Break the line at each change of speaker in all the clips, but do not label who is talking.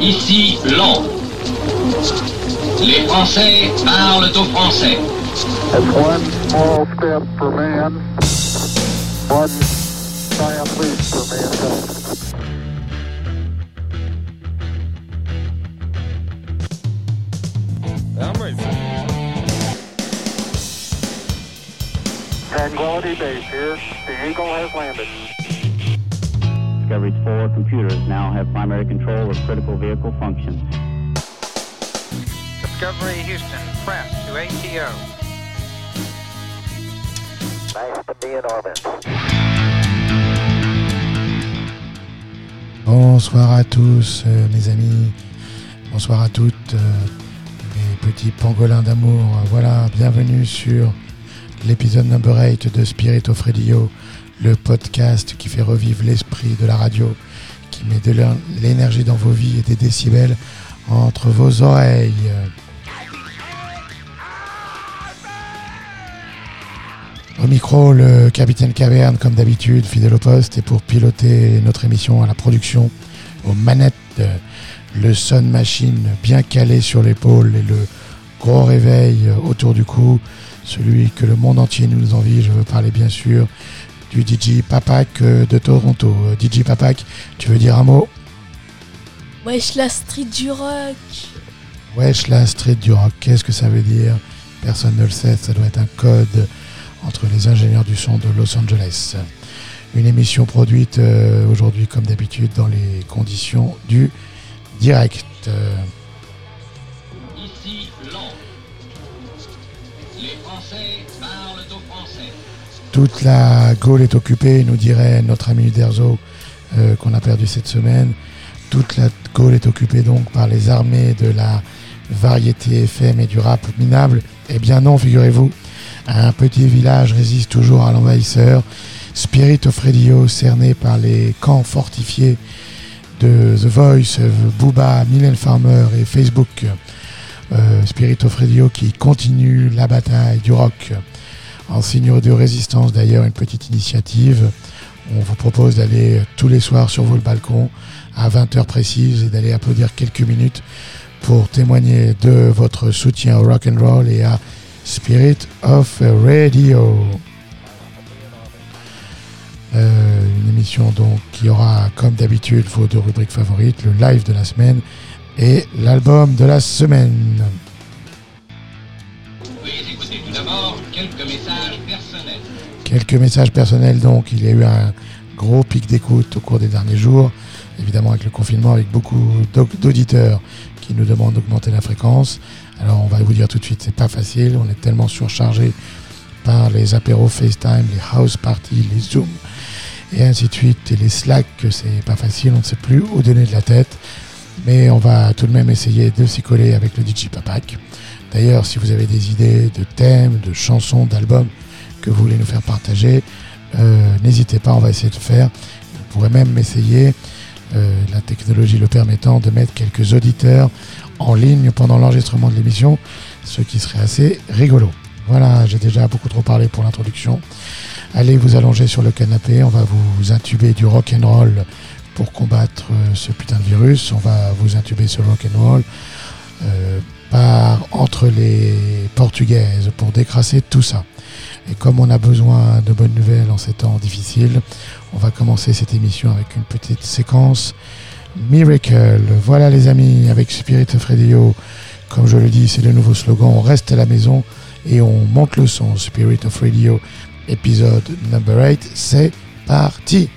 Ici Londres. Les Français parlent aux Français.
That's one small step for man, one giant leap for mankind.
I'm ready.
Tranquility Base here. The Eagle has landed.
Discovery's four computers now have primary control of critical vehicle functions.
Discovery Houston, press to ATO.
Nice to be in orbit.
Bonsoir à tous, euh, mes amis. Bonsoir à toutes, euh, mes petits pangolins d'amour. Voilà, bienvenue sur l'épisode number 8 de Spirit of Radio, le podcast qui fait revivre l'esprit de la radio, qui met de l'énergie dans vos vies et des décibels entre vos oreilles. Au micro, le capitaine Caverne, comme d'habitude, fidèle au poste, et pour piloter notre émission à la production, aux manettes, le Sun Machine bien calé sur l'épaule et le gros réveil autour du cou, celui que le monde entier nous envie. Je veux parler bien sûr du DJ Papak euh, de Toronto. Euh, DJ Papak, tu veux dire un mot?
Wesh la street du rock
Wesh, la street du rock, qu'est-ce que ça veut dire? Personne ne le sait, ça doit être un code entre les ingénieurs du son de Los Angeles. Une émission produite euh, aujourd'hui, comme d'habitude, dans les conditions du direct. Toute la Gaule est occupée, nous dirait notre ami Uderzo, euh, qu'on a perdu cette semaine. Toute la Gaule est occupée donc par les armées de la variété FM et du rap minable. Eh bien non, figurez-vous, un petit village résiste toujours à l'envahisseur. Spirit of Radio, cerné par les camps fortifiés de The Voice, Booba, Mylène Farmer et Facebook. Euh, Spirit of Radio qui continue la bataille du rock. En signe de résistance d'ailleurs, une petite initiative. On vous propose d'aller tous les soirs sur vos balcons à 20h précises et d'aller applaudir quelques minutes pour témoigner de votre soutien au rock and roll et à Spirit of Radio. Euh, une émission donc qui aura comme d'habitude vos deux rubriques favorites, le live de la semaine et l'album de la semaine.
Quelques messages personnels.
Donc, il y a eu un gros pic d'écoute au cours des derniers jours, évidemment avec le confinement, avec beaucoup d'aud- d'auditeurs qui nous demandent d'augmenter la fréquence. Alors on va vous dire tout de suite, c'est pas facile, on est tellement surchargé par les apéros FaceTime, les house parties, les Zoom et ainsi de suite, et les Slack, que c'est pas facile, on ne sait plus où donner de la tête. Mais on va tout de même essayer de s'y coller avec le DJ Papak. D'ailleurs, si vous avez des idées de thèmes, de chansons, d'albums que vous voulez nous faire partager, euh, n'hésitez pas, on va essayer de faire. Vous pourrez même essayer, euh, la technologie le permettant, de mettre quelques auditeurs en ligne pendant l'enregistrement de l'émission, ce qui serait assez rigolo. Voilà, j'ai déjà beaucoup trop parlé pour l'introduction. Allez vous allonger sur le canapé, on va vous intuber du rock and roll pour combattre euh, ce putain de virus. On va vous intuber ce rock and roll par entre les portugaises pour décrasser tout ça. Et comme on a besoin de bonnes nouvelles en ces temps difficiles, on va commencer cette émission avec une petite séquence Miracle. Voilà les amis, avec Spirit of Radio. Comme je le dis, c'est le nouveau slogan. On reste à la maison et on monte le son. Spirit of Radio, épisode number 8. C'est parti.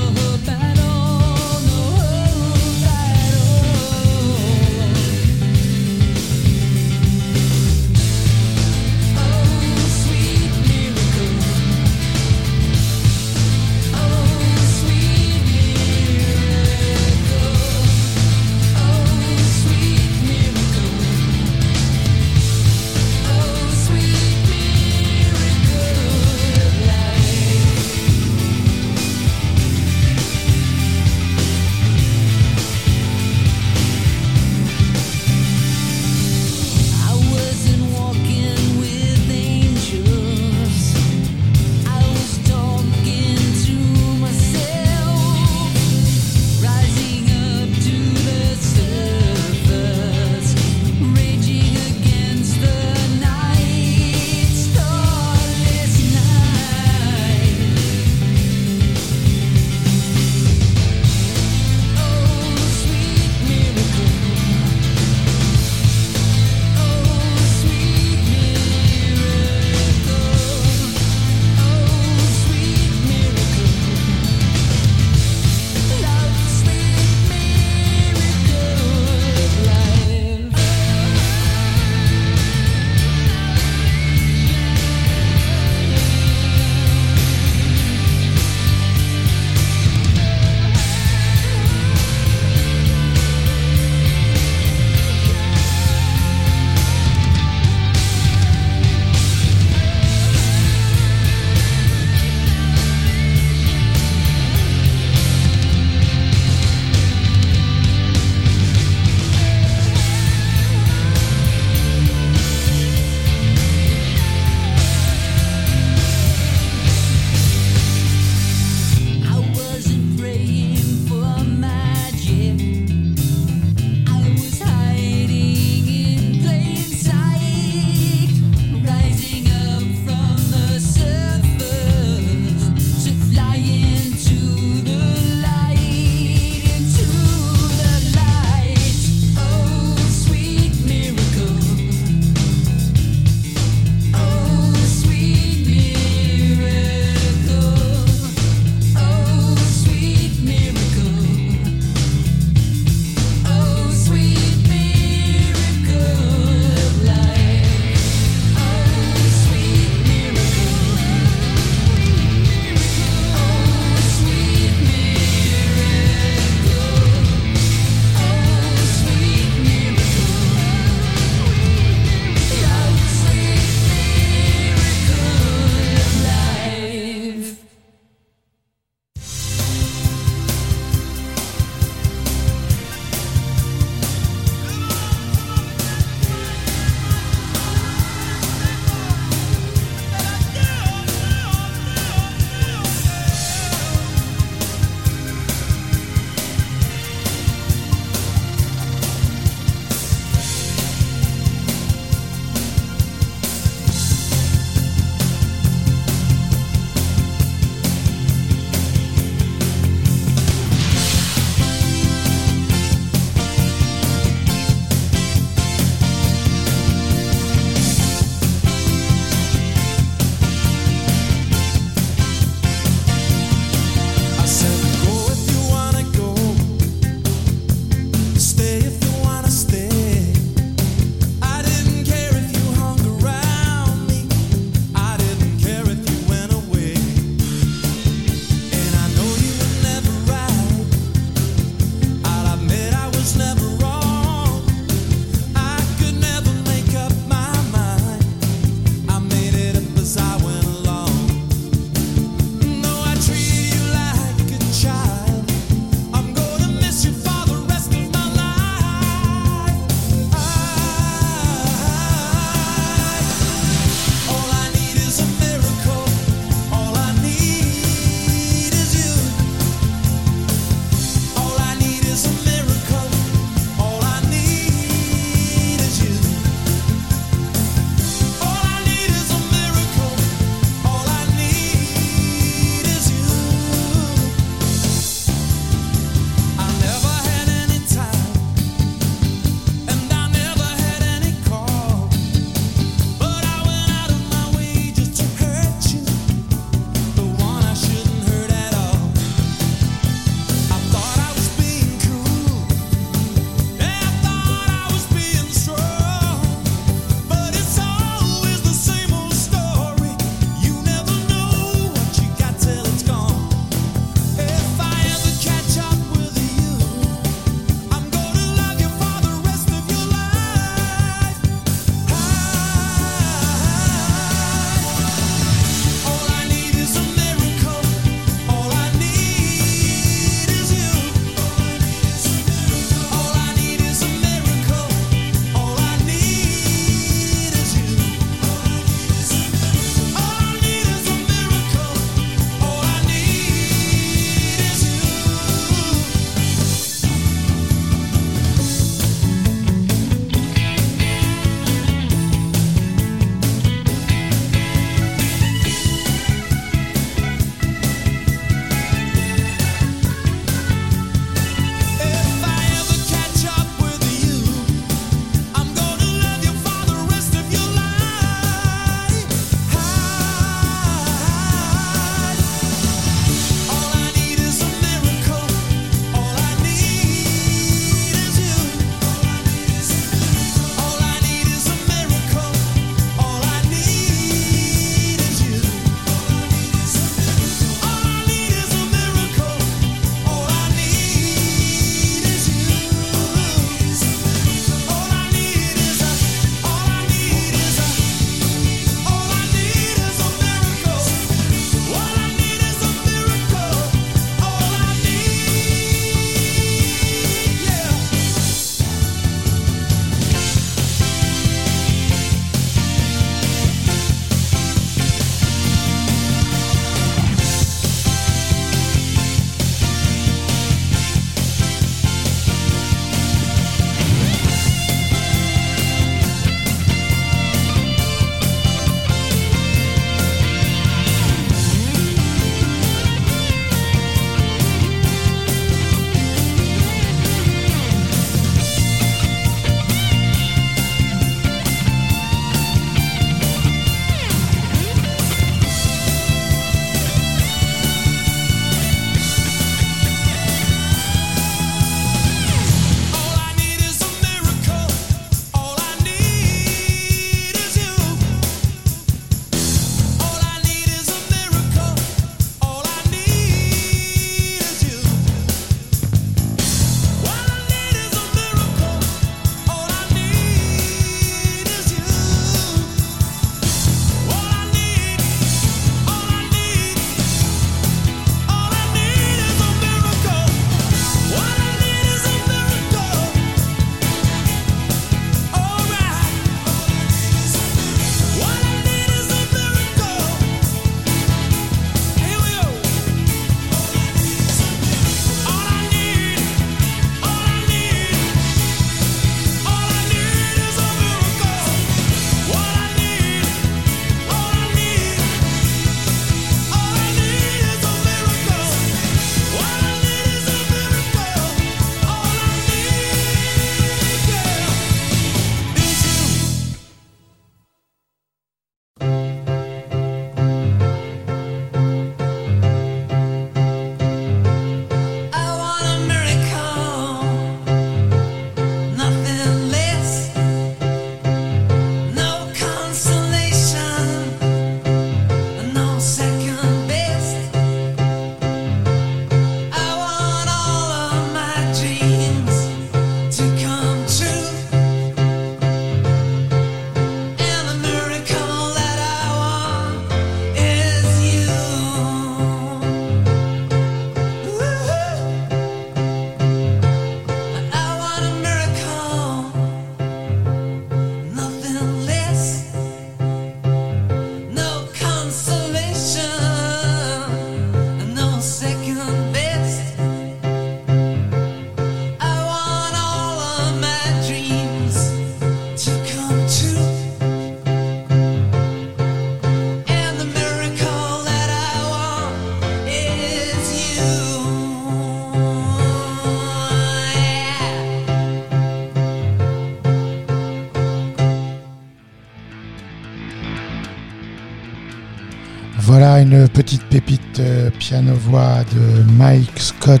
Une petite pépite euh, piano-voix de Mike Scott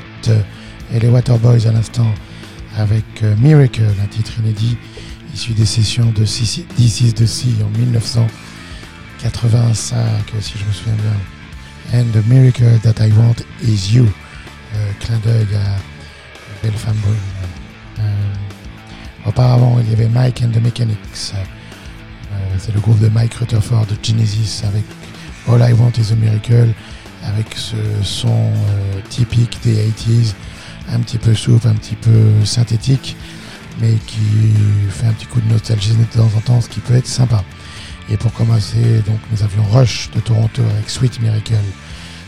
et les Waterboys à l'instant avec euh, Miracle, un titre inédit issu des sessions de This Is the Sea en 1985, si je me souviens bien. And the Miracle That I Want Is You. Euh, clin d'œil à Belle Femme Brune. Euh, auparavant, il y avait Mike and the Mechanics. Euh, c'est le groupe de Mike Rutherford de Genesis avec All I Want Is a Miracle, avec ce son euh, typique des 80s, un petit peu souple, un petit peu synthétique, mais qui fait un petit coup de nostalgie de temps en temps, ce qui peut être sympa. Et pour commencer, donc nous avions Rush de Toronto avec Sweet Miracle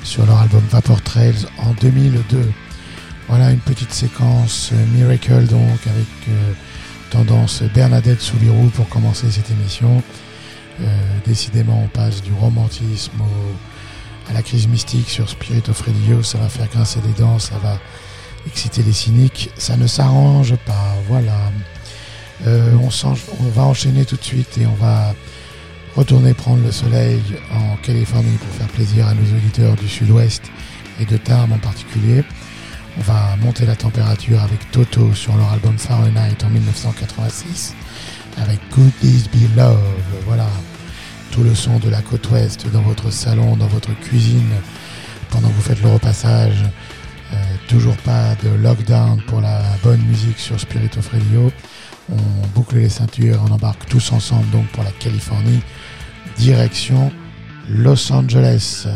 sur leur album Vapor Trails en 2002. Voilà une petite séquence euh, Miracle donc avec euh, tendance Bernadette Soubirou pour commencer cette émission. Euh, décidément, on passe du romantisme à la crise mystique sur Spirit of Radio. Ça va faire grincer les dents, ça va exciter les cyniques. Ça ne s'arrange pas. Voilà. Euh, on, va enchaîner tout de suite et on va retourner prendre le soleil en Californie pour faire plaisir à nos auditeurs du sud-ouest et de Tarn en particulier. On va monter la température avec Toto sur leur album Fahrenheit en 1986 avec Could This Be Love Voilà, tout le son de la côte ouest dans votre salon, dans votre cuisine, pendant que vous faites le repassage. Euh, toujours pas de lockdown pour la bonne musique sur Spirit of Radio. On boucle les ceintures, on embarque tous ensemble donc pour la Californie, direction Los Angeles.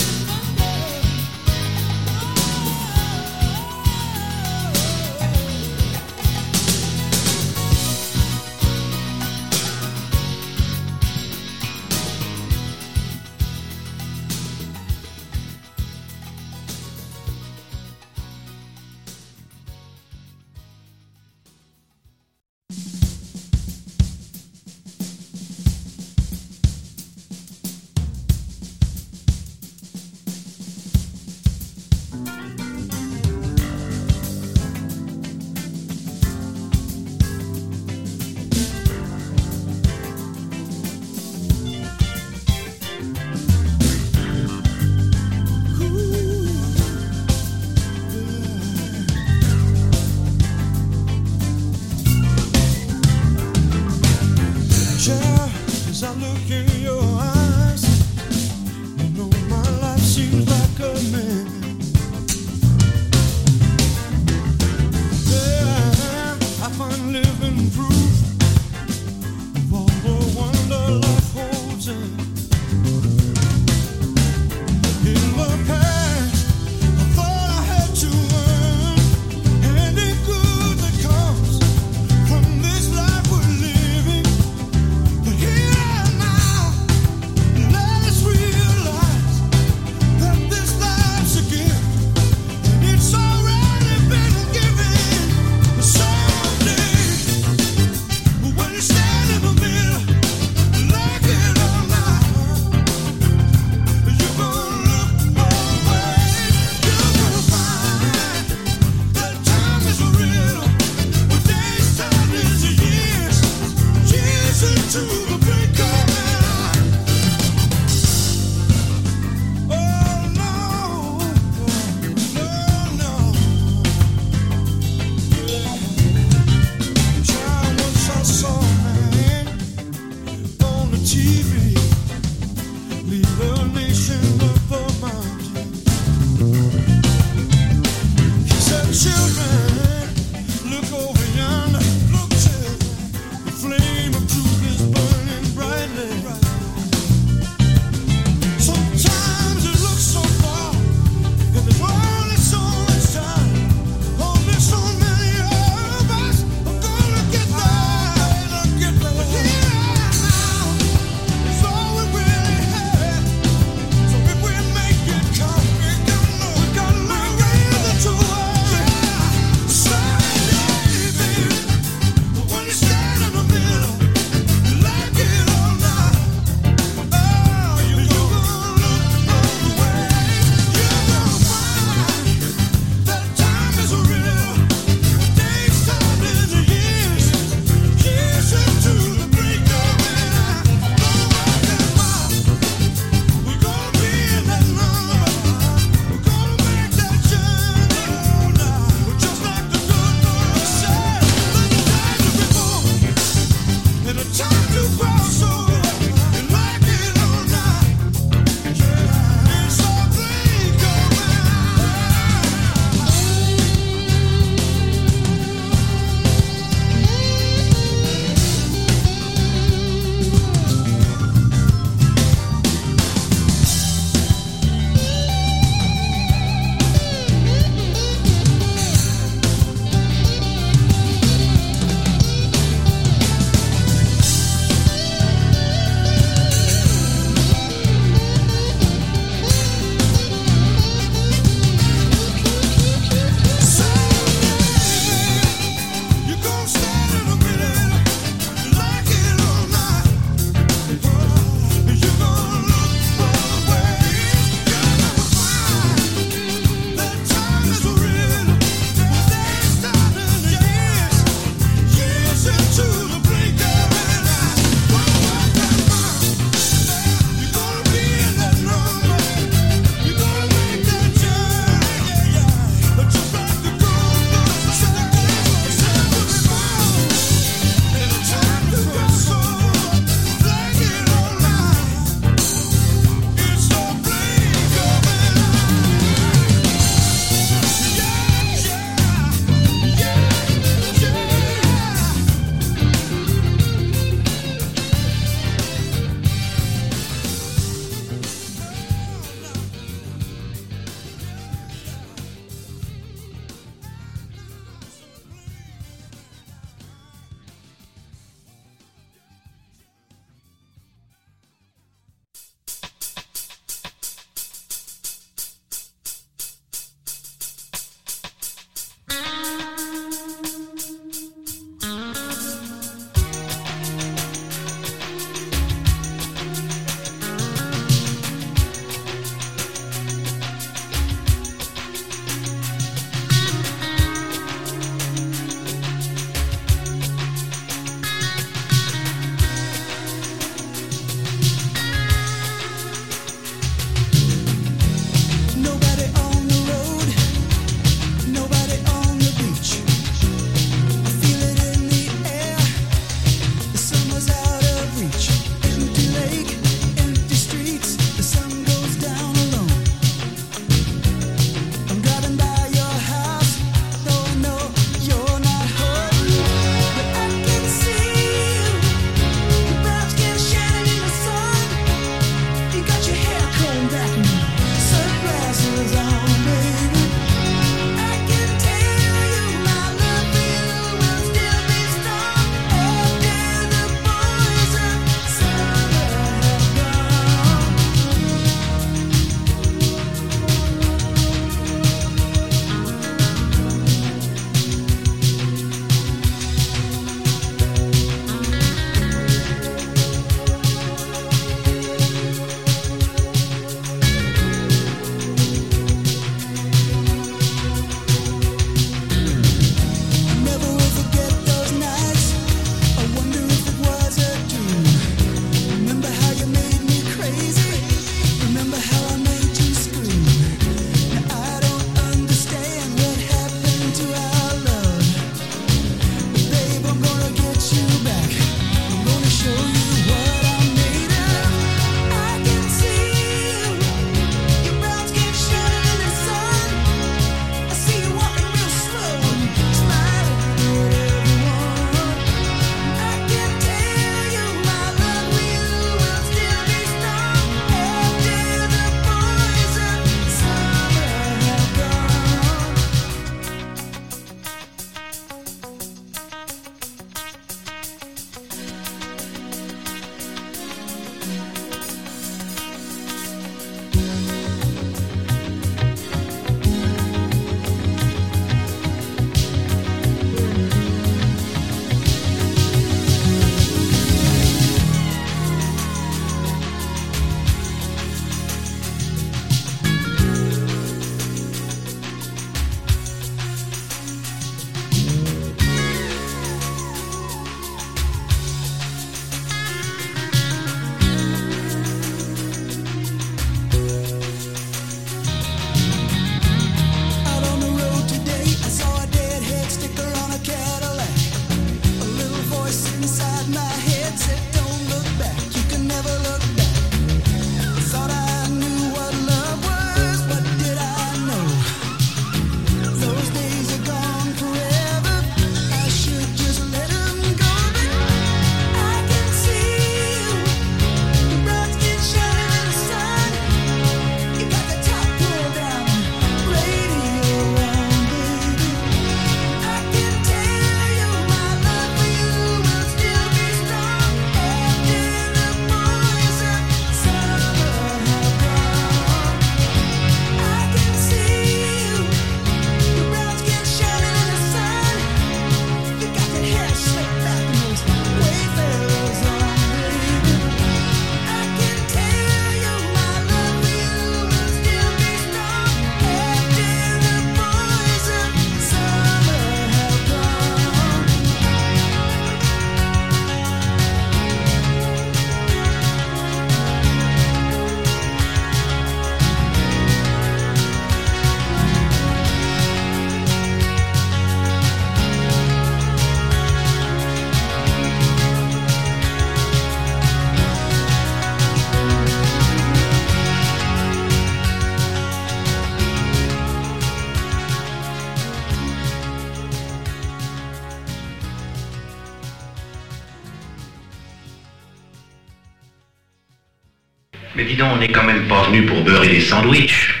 Pas venu pour beurrer des sandwichs.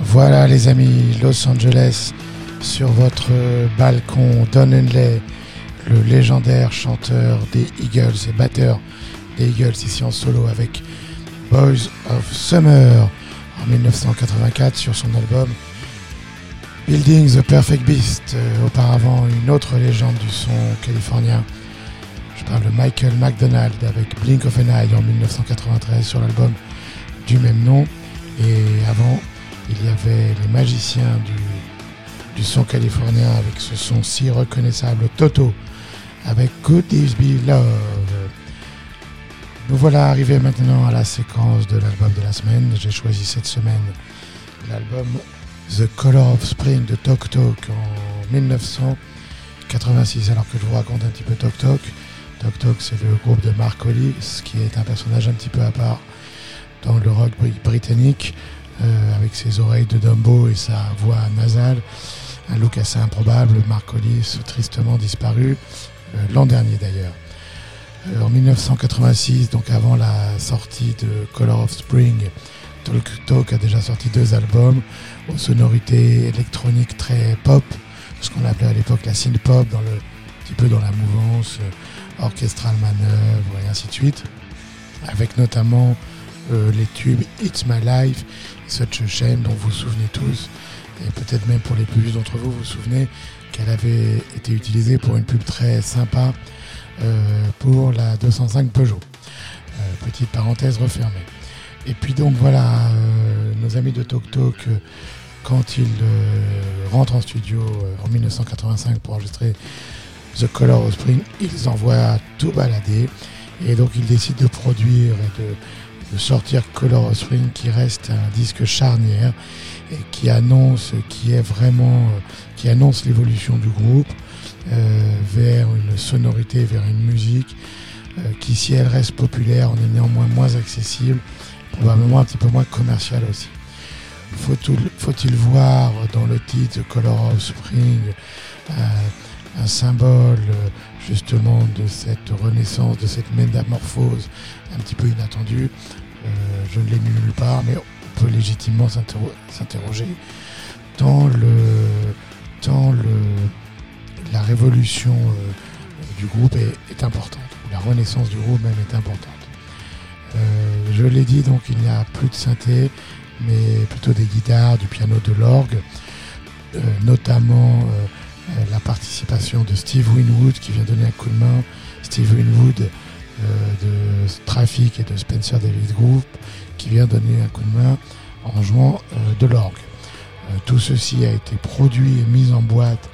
Voilà les amis, Los Angeles sur votre balcon, Don Henley, le légendaire chanteur des Eagles et batteur des Eagles ici en solo avec Boys of Summer en 1984 sur son album Building the Perfect Beast. Euh, auparavant, une autre légende du son californien. Je parle de Michael McDonald avec Blink of an Eye en 1993 sur l'album du même nom. Et avant, il y avait les magiciens du, du son californien avec ce son si reconnaissable Toto avec Could This Be Love? Nous voilà arrivés maintenant à la séquence de l'album de la semaine. J'ai choisi cette semaine l'album The Color of Spring de Tok Tok en 1986. Alors que je vous raconte un petit peu Tok Tok. Tok Tok, c'est le groupe de Mark Hollis, qui est un personnage un petit peu à part dans le rock bri- britannique, euh, avec ses oreilles de Dumbo et sa voix nasale. Un look assez improbable. Mark Hollis, tristement disparu, euh, l'an dernier d'ailleurs. Euh, en 1986, donc avant la sortie de Color of Spring, Talk Talk a déjà sorti deux albums aux sonorités électroniques très pop, ce qu'on appelait à l'époque la synth pop, dans le, un petit peu dans la mouvance euh, orchestrale manœuvre et ainsi de suite, avec notamment euh, les tubes It's My Life, Such a Shame dont vous vous souvenez tous, et peut-être même pour les plus d'entre vous, vous vous souvenez qu'elle avait été utilisée pour une pub très sympa euh, pour la 205 Peugeot. Petite parenthèse refermée. Et puis donc voilà, euh, nos amis de Tok Tok, euh, quand ils euh, rentrent en studio en 1985 pour enregistrer The Color of Spring, ils envoient tout balader. Et donc ils décident de produire et de, sortir Color of Spring qui reste un disque charnière et qui annonce, qui est vraiment, qui annonce l'évolution du groupe vers une sonorité, vers une musique qui, si elle reste populaire, en est néanmoins moins accessible, probablement un petit peu moins commerciale aussi. Faut-il faut-il voir dans le titre Color of Spring euh, un symbole euh, justement de cette renaissance, de cette métamorphose un petit peu inattendue? Euh, Je ne l'ai nulle part, mais on peut légitimement s'interro- s'interroger tant le, tant le, la révolution du groupe est, importante, la renaissance du groupe même est importante. Euh, je l'ai dit, donc il n'y a plus de synthé, mais plutôt des guitares, du piano, de l'orgue, euh, notamment euh, la participation de Steve Winwood qui vient donner un coup de main. Steve Winwood de Traffic et de Spencer David Group qui vient donner un coup de main en jouant de l'orgue. Tout ceci a été produit et mis en boîte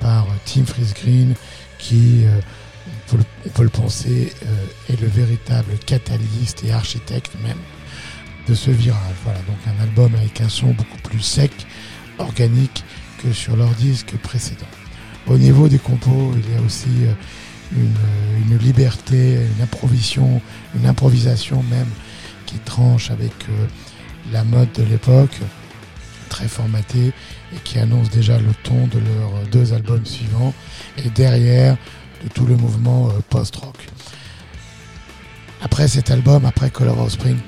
par Tim Fries Green qui, peut le, peut le penser, euh, est le véritable catalyste et architecte même de ce virage. Voilà, donc un album avec un son beaucoup plus sec, organique que sur leur disque précédent. Au niveau des compos, il y a aussi euh, une, euh, une liberté, une improvisation, une improvisation même qui tranche avec la mode de l'époque, très formatée et qui annonce déjà le ton de leurs deux albums suivants et derrière de tout le mouvement euh, post-rock. Après cet album, après Color of Spring,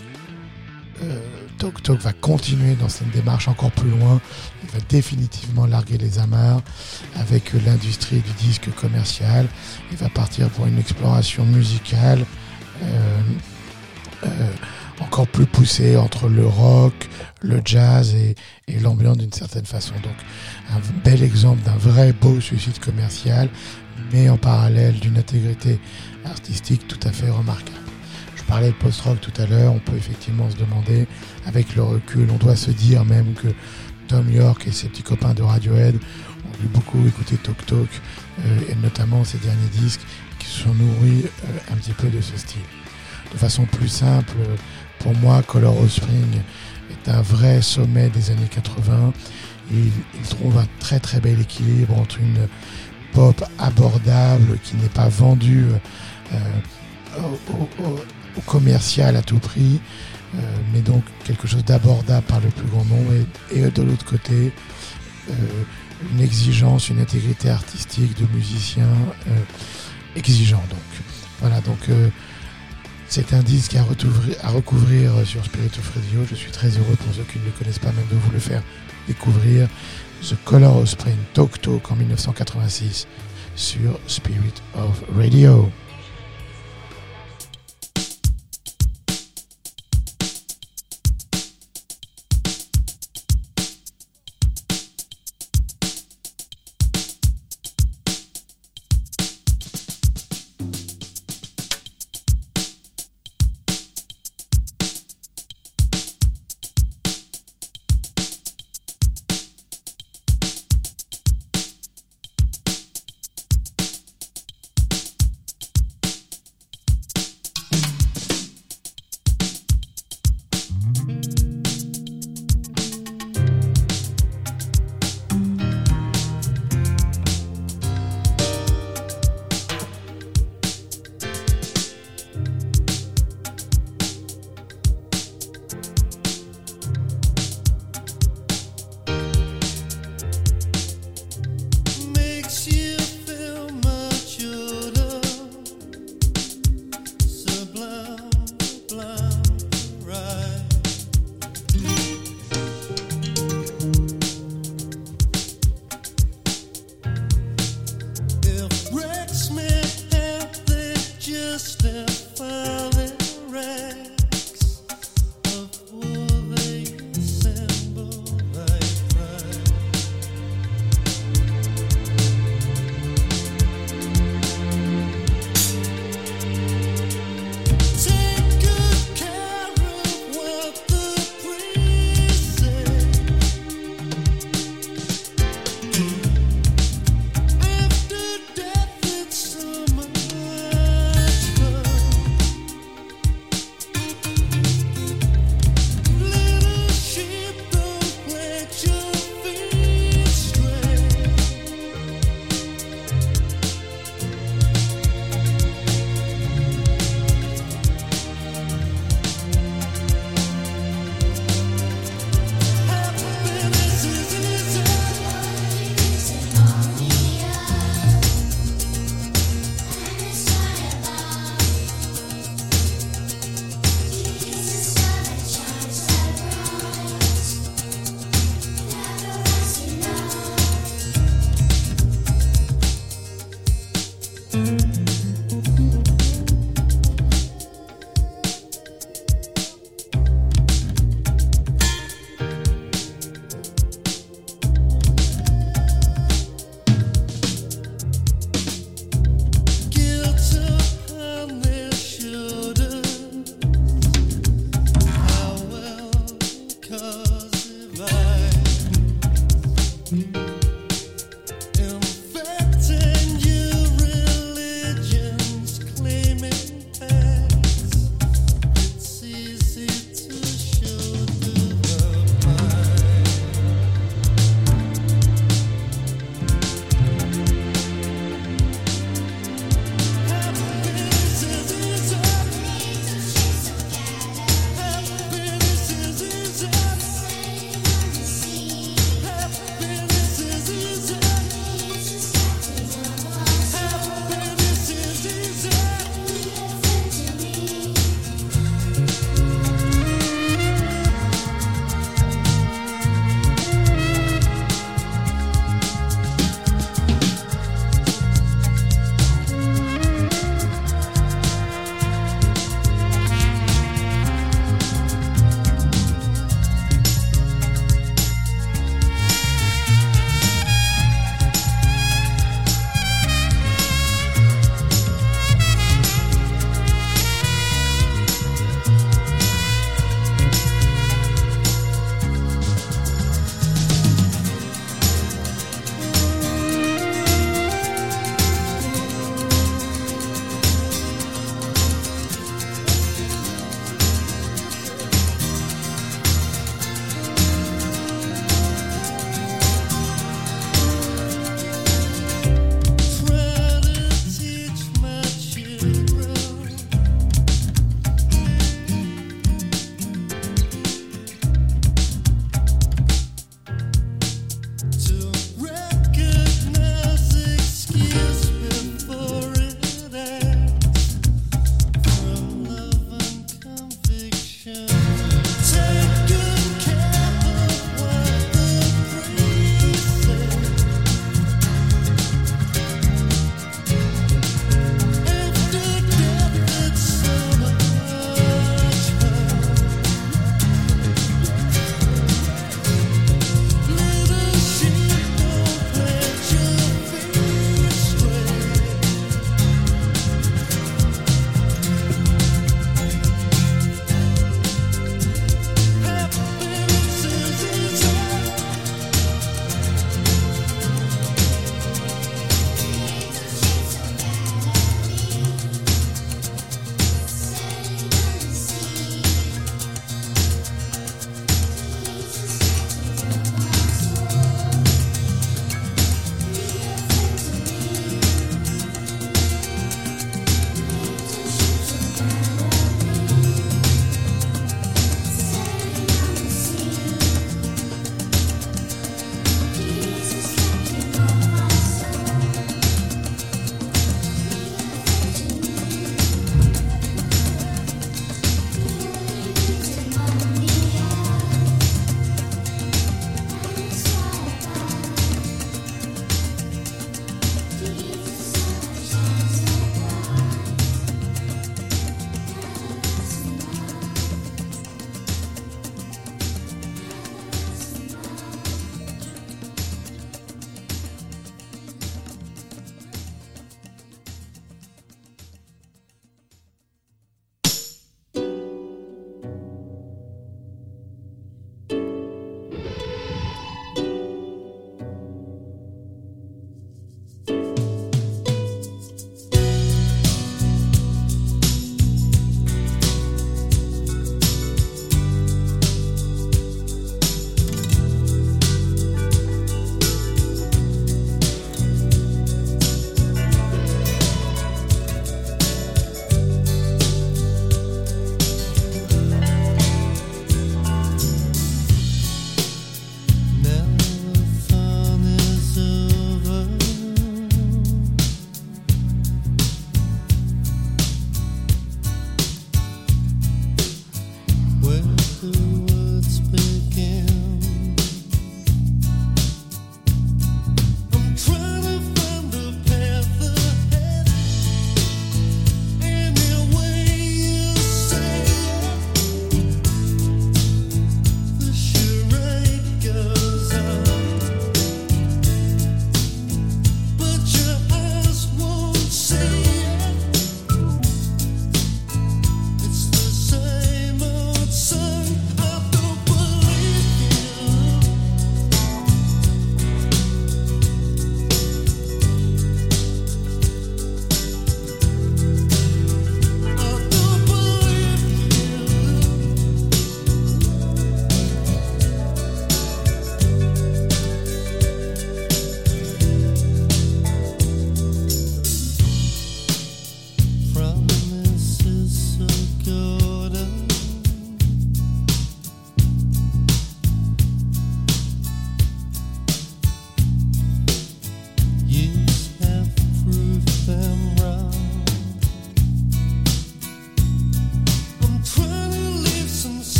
euh, Tok Tok va continuer dans cette démarche encore plus loin. Il va définitivement larguer les amarres avec l'industrie du disque commercial. Il va partir pour une exploration musicale euh, encore plus poussée entre le rock, le jazz et l'ambiance d'une certaine façon. Donc un bel exemple d'un vrai beau suicide commercial, mais en parallèle d'une intégrité artistique tout à fait remarquable. Je parlais de post-rock tout à l'heure, on peut effectivement se demander, avec le recul, on doit se dire même que Tom York et ses petits copains de Radiohead ont dû beaucoup écouter Tok Tok, euh, et notamment ses derniers disques qui se sont nourris euh, un petit peu de ce style. De façon plus simple, euh, pour moi, Color Spring est un vrai sommet des années 80. Il, il trouve un très très bel équilibre entre une pop abordable qui n'est pas vendue euh, au, commercial à tout prix, euh, mais donc quelque chose d'abordable par le plus grand nombre. Et, de l'autre côté, euh,
une exigence, une intégrité artistique de musicien exigeant. Donc voilà, donc c'est un disque à, retouvrir- à recouvrir sur Spirit of Radio. Je suis très heureux pour ceux qui ne le connaissent pas même de vous le faire découvrir. The Color of Spring Talk Talk en 1986 sur Spirit of Radio.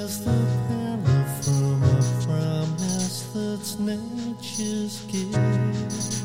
Is the
pallor from a promise that's nature's gift.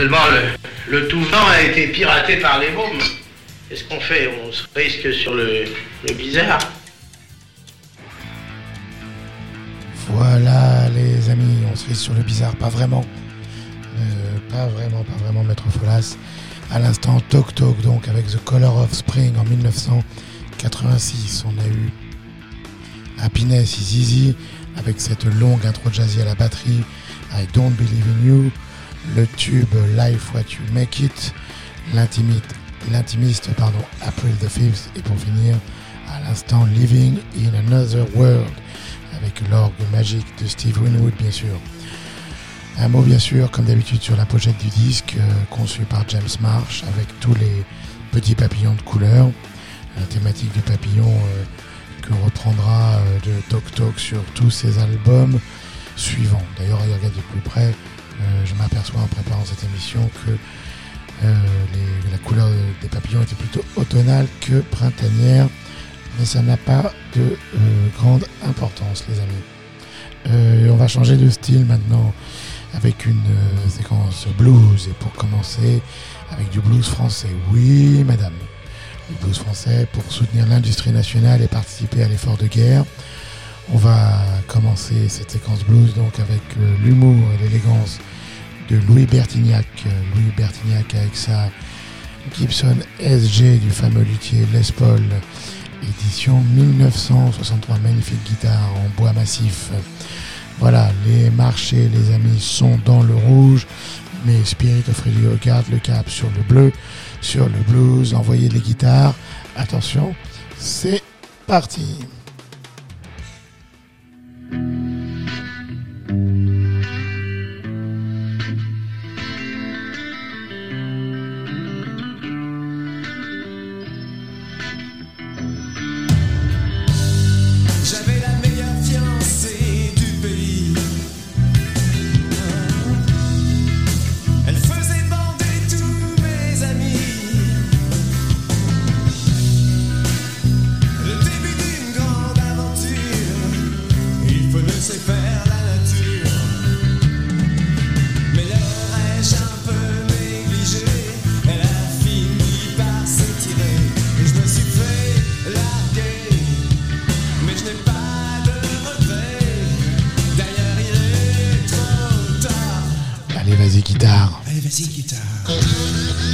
Seulement, le, tout venant a été piraté par les mômes. Qu'est-ce qu'on fait? On se risque sur le, bizarre.
Voilà les amis, on se fait sur le bizarre, pas vraiment. Euh, pas vraiment, pas vraiment Maître Folas. À l'instant, Tok Tok, donc avec The Color of Spring en 1986. On a eu Happiness is Easy avec cette longue intro jazzy à la batterie. I Don't Believe in You. Le tube Life What You Make It. L'intimiste, pardon, April the 5th. Et pour finir, à l'instant, Living in Another World avec l'orgue magique de Steve Winwood, bien sûr. Un mot, bien sûr, comme d'habitude, sur la pochette du disque, euh, conçu par James Marsh, avec tous les petits papillons de couleur. La thématique du papillon euh, que reprendra euh, de Tok Tok sur tous ses albums suivants. D'ailleurs, à y regarder de plus près, je m'aperçois en préparant cette émission que euh, les- la couleur des papillons était plutôt automnale que printanière, mais ça n'a pas de euh, grande importance, les amis. Euh, on va changer de style maintenant avec une euh, séquence blues et pour commencer avec du blues français. Oui, madame. Le blues français pour soutenir l'industrie nationale et participer à l'effort de guerre. On va commencer cette séquence blues donc avec euh, l'humour et l'élégance Louis Bertignac. Euh, Louis Bertignac avec sa Gibson SG du fameux luthier Les Paul, édition 1963, magnifique guitare en bois massif. Voilà, les marchés, les amis, sont dans le rouge, mais Spirit of Radio garde le cap sur le bleu, sur le blues, envoyez les guitares. Attention, c'est parti. Guitare.
Allez,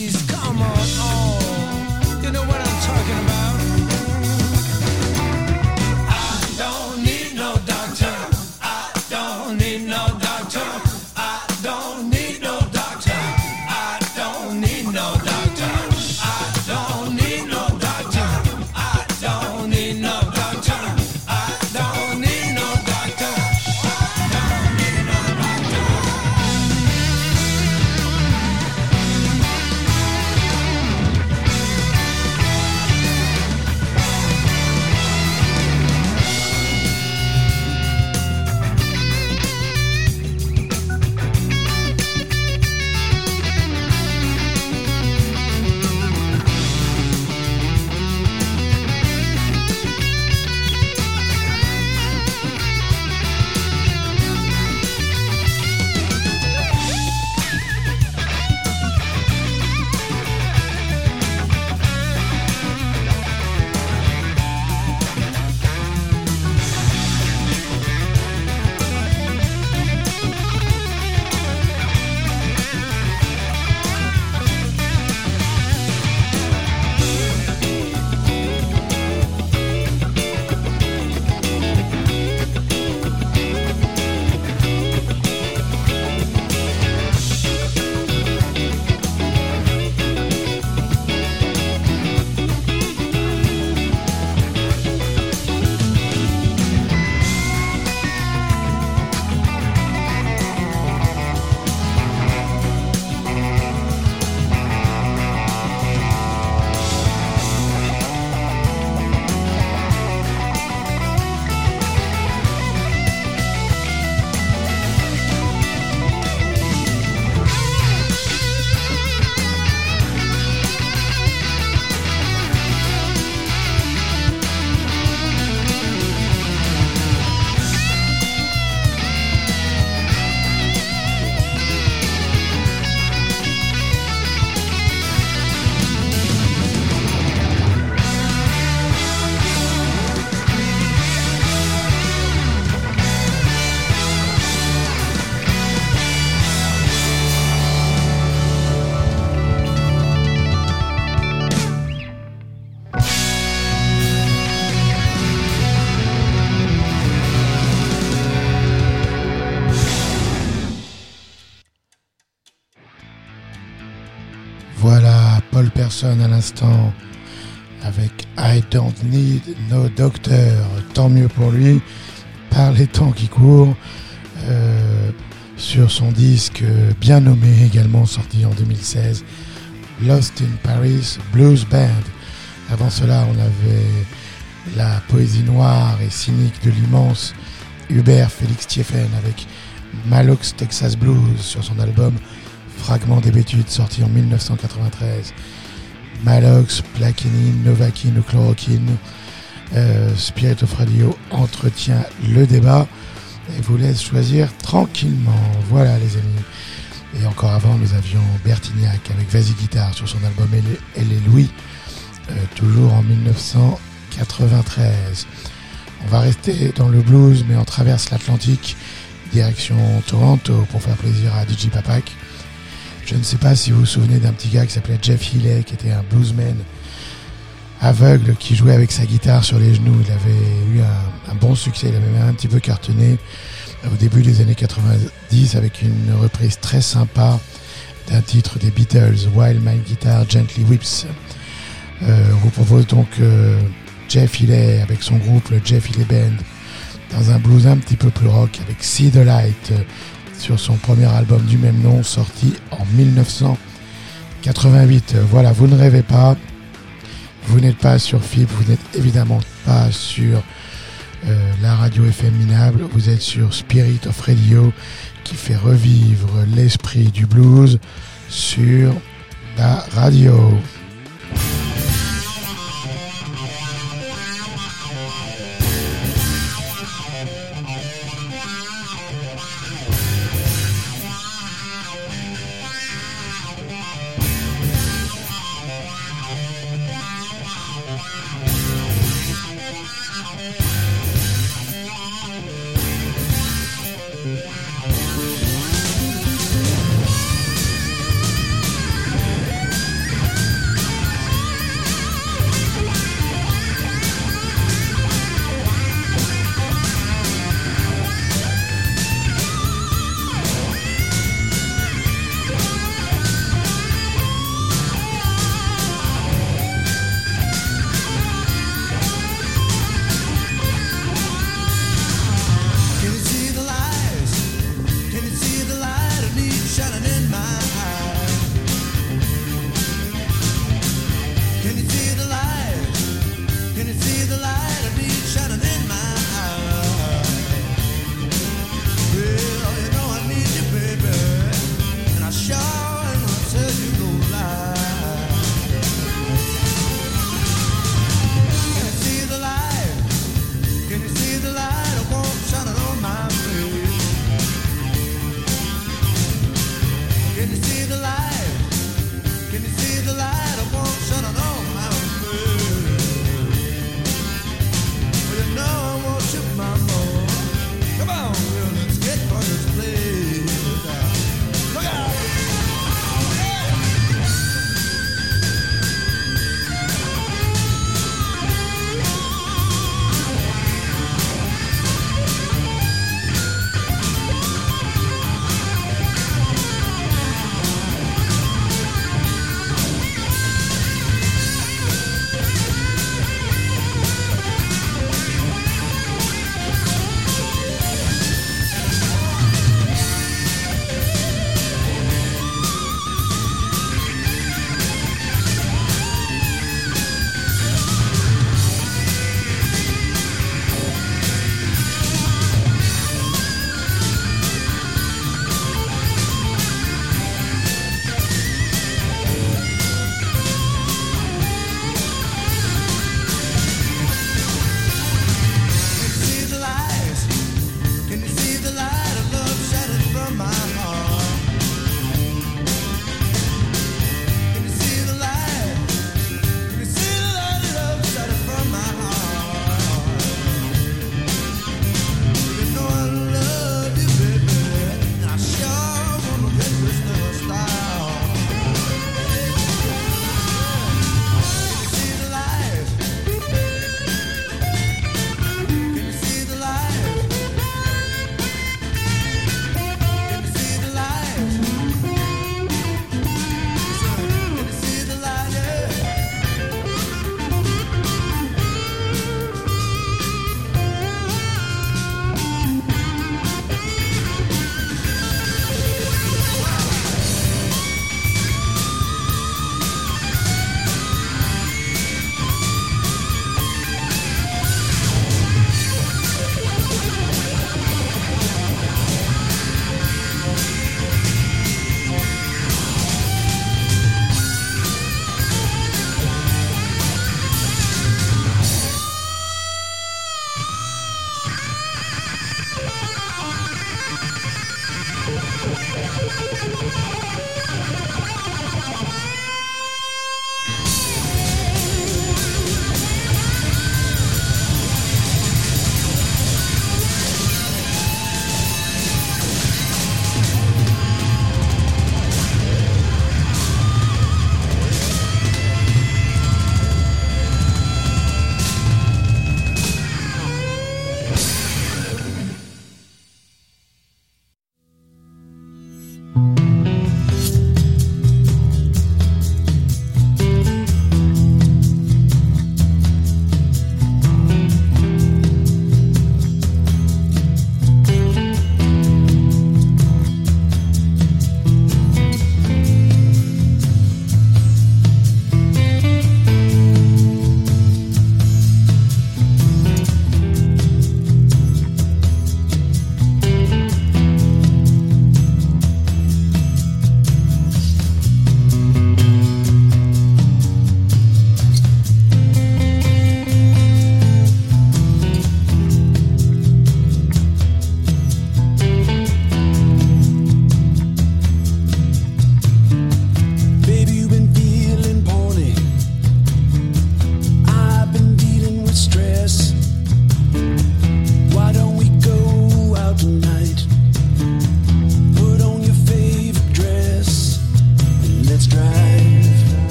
is come on.
on. Avec I Don't Need No Doctor. Tant mieux pour lui, par les temps qui courent. Euh, sur son disque bien nommé également sorti en 2016, Lost in Paris Blues Band. Avant cela, on avait la poésie noire et cynique de l'immense Hubert Félix Thieffen avec Malox Texas Blues sur son album Fragment d'hébétude sorti en 1993. Malox, Plaquenine, Novaquine ou Chloroquine. Euh, Spirit of Radio entretient le débat et vous laisse choisir tranquillement. Voilà les amis. Et encore avant, nous avions Bertignac avec Vas-y Guitare sur son album Elle, est Louis, euh, toujours en 1993. On va rester dans le blues, mais on traverse l'Atlantique, direction Toronto, pour faire plaisir à DJ Papak. Je ne sais pas si vous vous souvenez d'un petit gars qui s'appelait Jeff Healey, qui était un bluesman aveugle qui jouait avec sa guitare sur les genoux. Il avait eu un, bon succès, il avait même un petit peu cartonné au début des années 90 avec une reprise très sympa d'un titre des Beatles, While My Guitar Gently Whips. Euh, vous propose donc euh, Jeff Healey avec son groupe, le Jeff Healey Band, dans un blues un petit peu plus rock avec See the Light sur son premier album du même nom sorti en 1988. Voilà, vous ne rêvez pas, vous n'êtes pas sur FIP, vous n'êtes évidemment pas sur euh, la radio FM minable, vous êtes sur Spirit of Radio qui fait revivre l'esprit du blues sur la radio.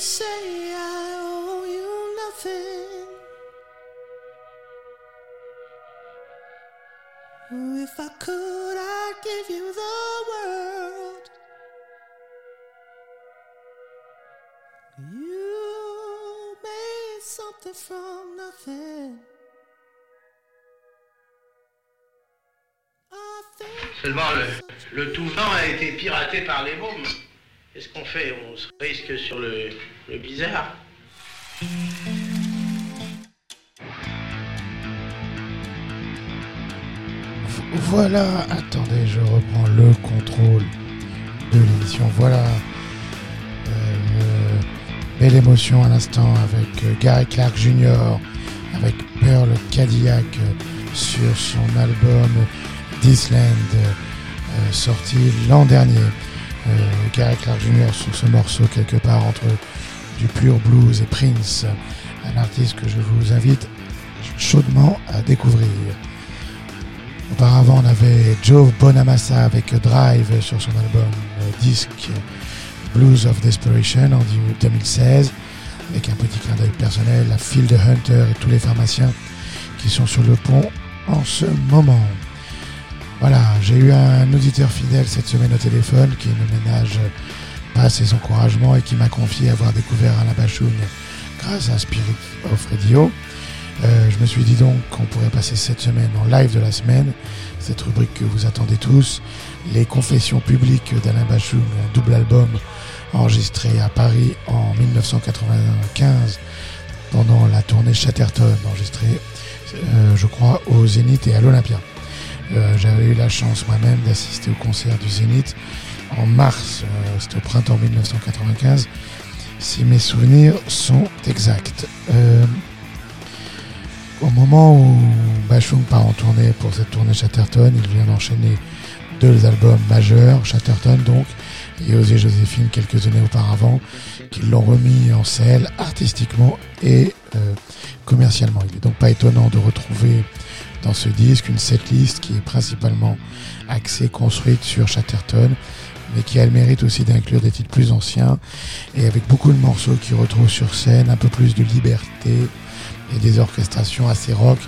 say I owe you nothing. If I could, I'd give you the world. You made something from nothing.
Seulement, le, le tout-vent a été piraté par les mômes. Qu'est-ce qu'on fait? On se risque sur le, bizarre
Voilà, attendez, je reprends le contrôle de l'émission. Voilà, euh, belle émotion à l'instant avec euh, Gary Clark Jr., avec Pearl Cadillac euh, sur son album This Land, euh, sorti l'an dernier. Euh, Gary Clark Jr. sur ce morceau quelque part entre du pur blues et Prince, un artiste que je vous invite chaudement à découvrir. Auparavant, on avait Joe Bonamassa avec Drive sur son album euh, disque Blues of Desperation en 2016, avec un petit clin d'œil personnel à Phil the Hunter et tous les pharmaciens qui sont sur le pont en ce moment. Voilà, j'ai eu un auditeur fidèle cette semaine au téléphone qui ne ménage pas ses encouragements et qui m'a confié avoir découvert Alain Bachoun grâce à Spirit of Radio. Euh, je me suis dit donc qu'on pourrait passer cette semaine en live de la semaine, cette rubrique que vous attendez tous, les confessions publiques d'Alain Bachoum, un double album enregistré à Paris en 1995 pendant la tournée Chatterton, enregistré euh, je crois au Zénith et à l'Olympia. Euh, J'avais eu la chance moi-même d'assister au concert du Zénith en mars, euh, c'était au printemps 1995, si mes souvenirs sont exacts. Euh, au moment où Bachung part en tournée pour cette tournée Chatterton, il vient d'enchaîner deux albums majeurs, Chatterton donc, et Osée Joséphine quelques années auparavant, qui l'ont remis en selle artistiquement et commercialement. Il n'est donc pas étonnant de retrouver dans ce disque une setlist qui est principalement axée, construite sur Chatterton, mais qui a le mérite aussi d'inclure des titres plus anciens et avec beaucoup de morceaux qui retrouvent sur scène un peu plus de liberté et des orchestrations assez rock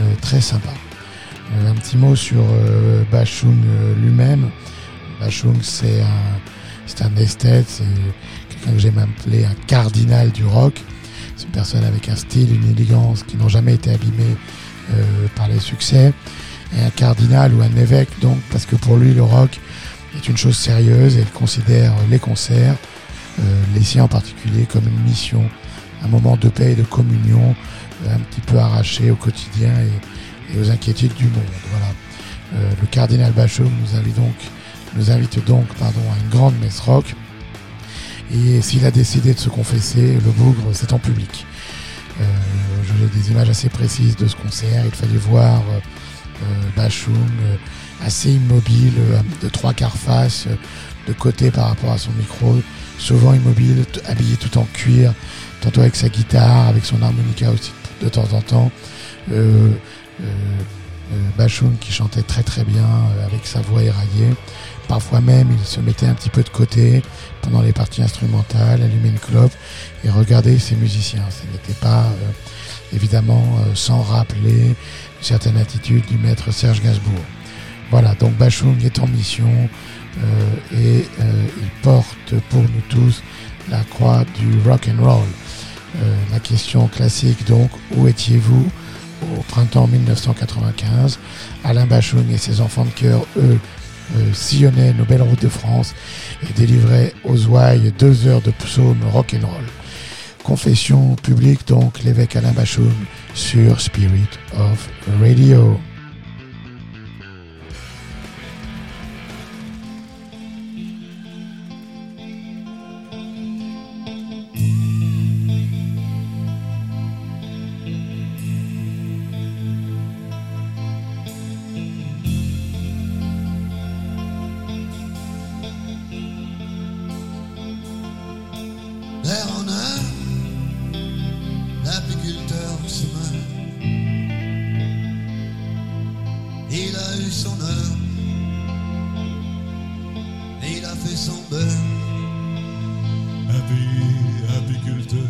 euh, très sympas. Euh, un petit mot sur euh, Bachung euh, lui-même. Bachung c'est un, c'est un esthète, c'est quelqu'un que j'aime appeler un cardinal du rock. C'est une personne avec un style, une élégance qui n'ont jamais été abîmés par les succès. Et un cardinal ou un évêque donc parce que pour lui le rock est une chose sérieuse et il considère les concerts, euh, les siens en particulier, comme une mission, un moment de paix et de communion, euh, un petit peu arraché au quotidien et, aux inquiétudes du monde. Voilà. Euh, le cardinal Bachum nous invite donc, nous invite donc pardon, à une grande messe rock. Et s'il a décidé de se confesser, le bougre, c'est en public. Euh, J'ai des images assez précises de ce concert. Il fallait voir euh, euh, Bachung assez immobile, de trois quarts face, de côté par rapport à son micro, souvent immobile, habillé tout en cuir, tantôt avec sa guitare, avec son harmonica aussi de temps en temps. Euh, euh, qui chantait très très bien avec sa voix éraillée. Parfois même, il se mettait un petit peu de côté pendant les parties instrumentales, allumait une clope et regardait ses musiciens. Ce n'était pas euh, évidemment euh, sans rappeler une certaine attitude du maître Serge Gainsbourg. Voilà, donc Bachung est en mission euh, et euh, il porte pour nous tous la croix du rock and roll. Euh, la question classique donc, où étiez-vous au printemps 1995 Alain Bachung et ses enfants de cœur, eux, euh, sillonnaient nos belles routes de France et délivraient aux ouailles deux heures de psaume rock and roll. Confession publique donc l'évêque Alain Bachung sur Spirit of Radio.
Il a eu son heure, il a fait son beurre. Api- apiculteur.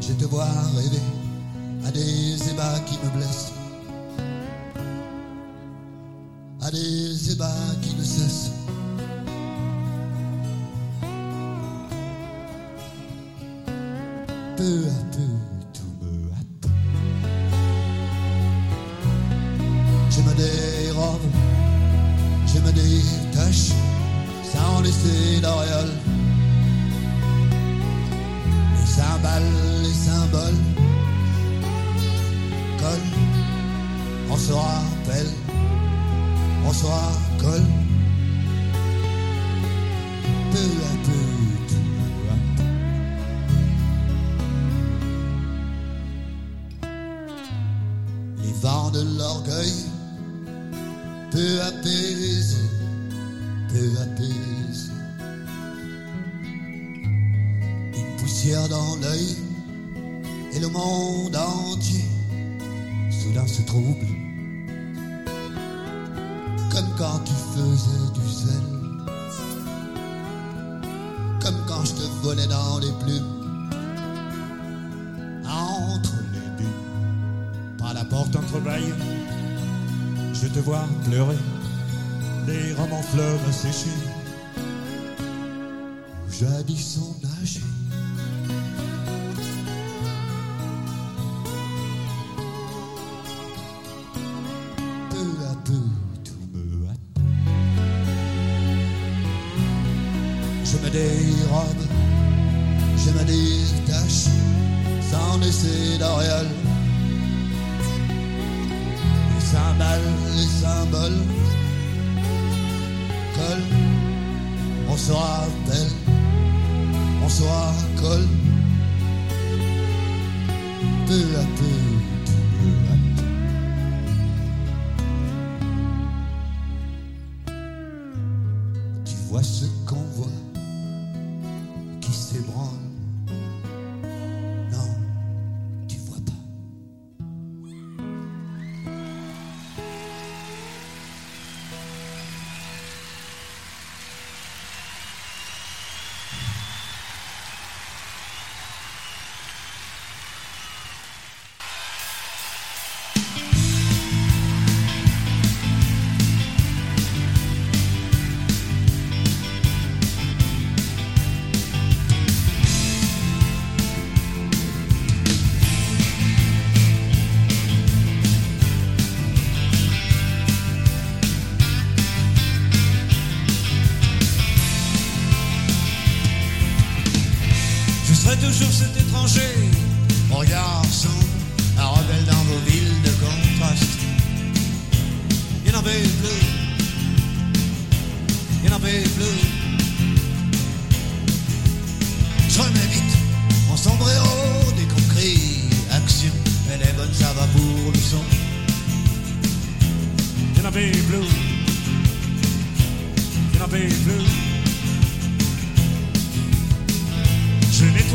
Je te vois rêver à des ébats qui me blessent. Les des romans fleuves asséchés, où jadis sont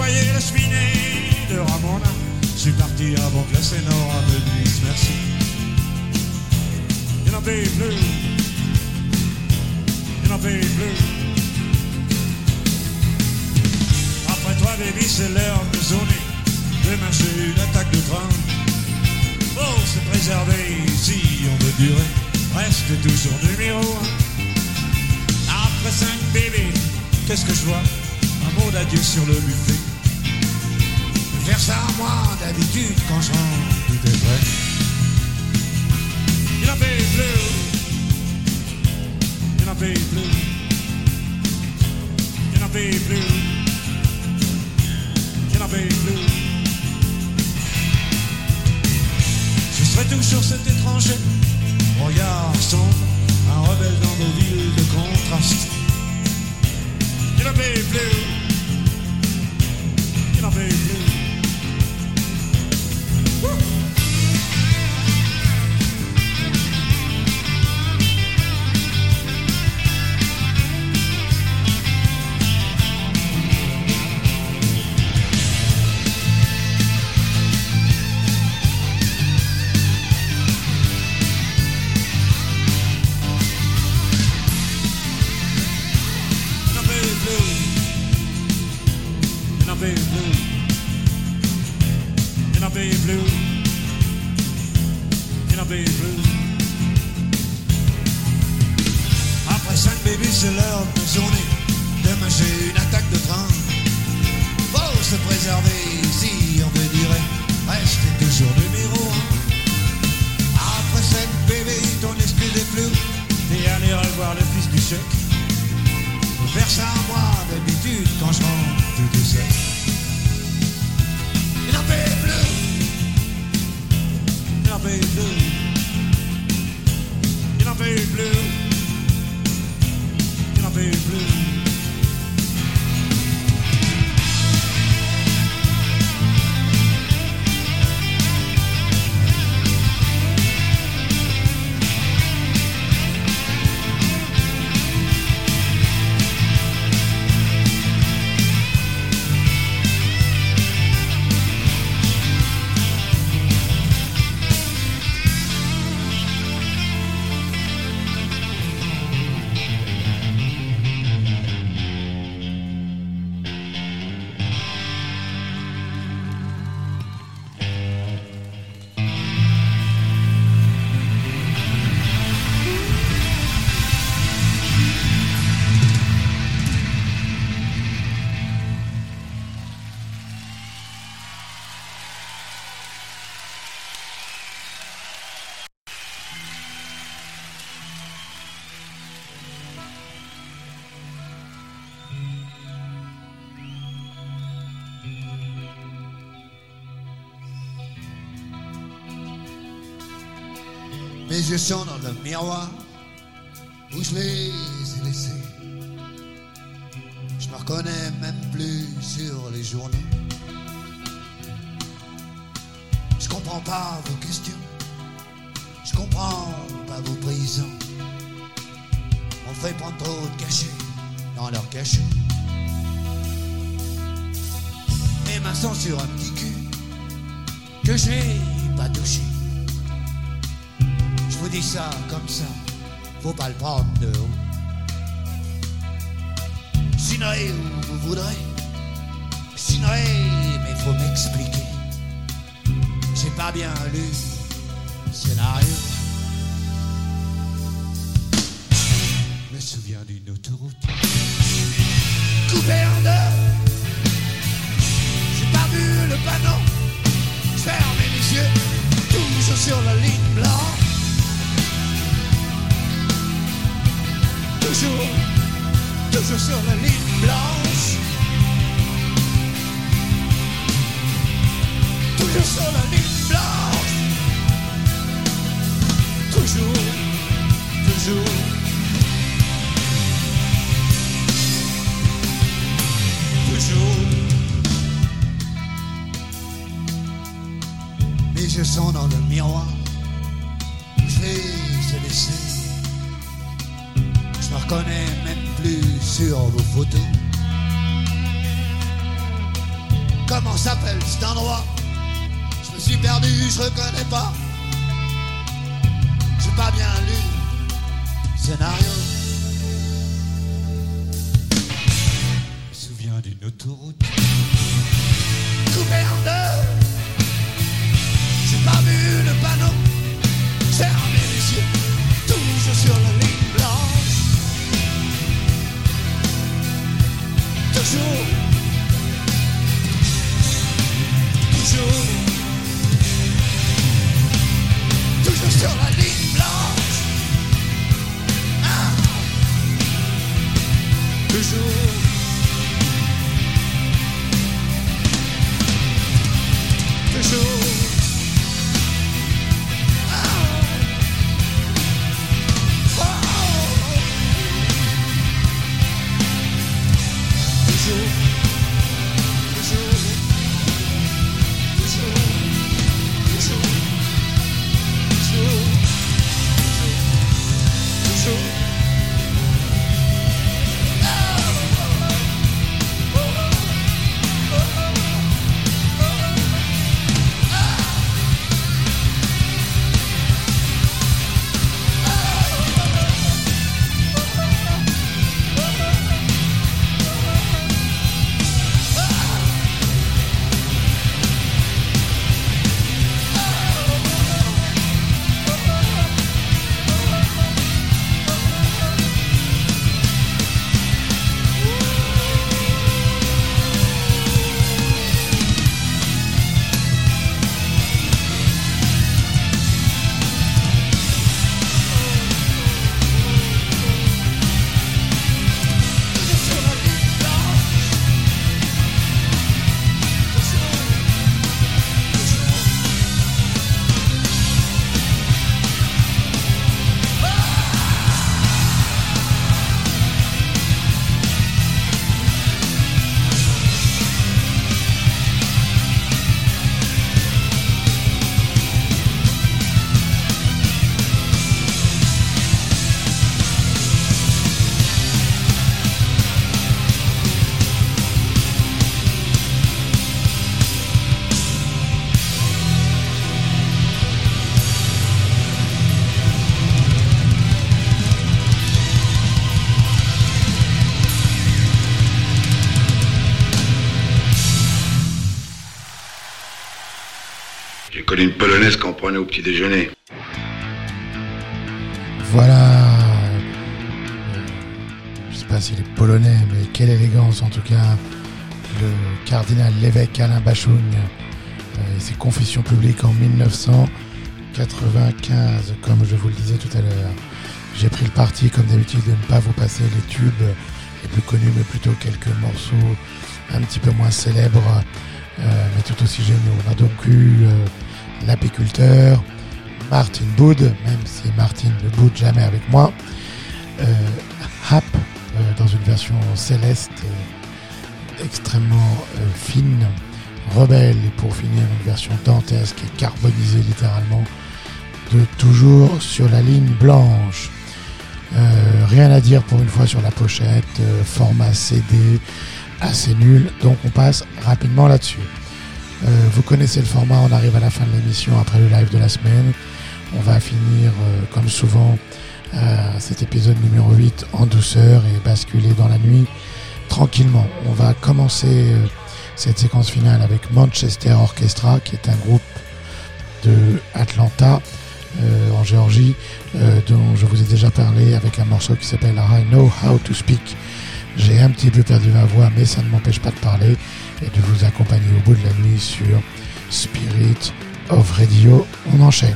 Nettoyé la cheminée de Ramona. Je suis parti avant que la Sénora me dise merci. Il n'en avait plus. Il n'en avait plus. Après toi, baby, c'est l'heure de zoner. Demain, j'ai une attaque de train. Oh, c'est préservé si on veut durer. Reste toujours numéro un. Après cinq bébés, qu'est-ce que je vois? Un mot d'adieu sur le buffet. Faire ça moi d'habitude quand je rentre, tout est prêt. Il en fait plus. Il en fait plus. Il en fait plus. Il en fait plus. Je serai toujours cet étranger, regard sombre, un rebelle dans nos villes de contraste. Il en fait plus. Il en fait plus. Sont dans le miroir où je les ai laissés. Je me reconnais même plus sur les journaux. Je comprends pas vos questions. Je comprends pas vos prisons. On fait prendre trop de cachets dans leur cachot. Mes mains sont sur un petit cul que j'ai pas touché. Ça comme ça, faut pas le prendre de haut. Sinoré où vous voudrez, Sinoré, mais faut m'expliquer. J'ai pas bien lu le scénario. Je me souviens d'une autoroute coupée en. J'ai pas vu le panneau, fermais les yeux, toujours sur la ligne blanche. Toujours, toujours sur la ligne blanche. Toujours sur la ligne blanche. Toujours, toujours. Mes yeux sont dans le miroir. Je les ai. Je me reconnais même plus sur vos photos. Comment s'appelle cet endroit? Je me suis perdu, je reconnais pas. J'ai pas bien lu le scénario. Je me souviens d'une autoroute coupée en deux. J'ai pas vu le panneau, fermé les yeux, toujours sur la Toujours, toujours, toujours sur la ligne blanche. Ah. Toujours. Toujours.
Au petit déjeuner.
Voilà. Je sais pas s'il est polonais, mais quelle élégance en tout cas. Le cardinal l'évêque Alain Bachung euh, et ses confessions publiques en 1995, comme je vous le disais tout à l'heure. J'ai pris le parti, comme d'habitude, de ne pas vous passer les tubes les plus connus, mais plutôt quelques morceaux un petit peu moins célèbres, euh, mais tout aussi géniaux. On a donc eu euh, L'apiculteur, Martin Boud, même si Martin ne boude jamais avec moi. Euh, Hap, euh, dans une version céleste, euh, extrêmement fine, rebelle, et pour finir, une version dantesque et carbonisée littéralement, de toujours sur la ligne blanche. Rien à dire pour une fois sur la pochette, format CD, assez nul, donc on passe rapidement là-dessus. Euh, vous connaissez le format, on arrive à la fin de l'émission après le live de la semaine. On va finir, euh, comme souvent, euh, cet épisode numéro 8 en douceur et basculer dans la nuit tranquillement. On va commencer cette séquence finale avec Manchester Orchestra, qui est un groupe de Atlanta, en Géorgie, dont je vous ai déjà parlé avec un morceau qui s'appelle I Know How to Speak. J'ai un petit peu perdu ma voix, mais ça ne m'empêche pas de parler et de vous accompagner au bout de la nuit sur Spirit of Radio. On enchaîne.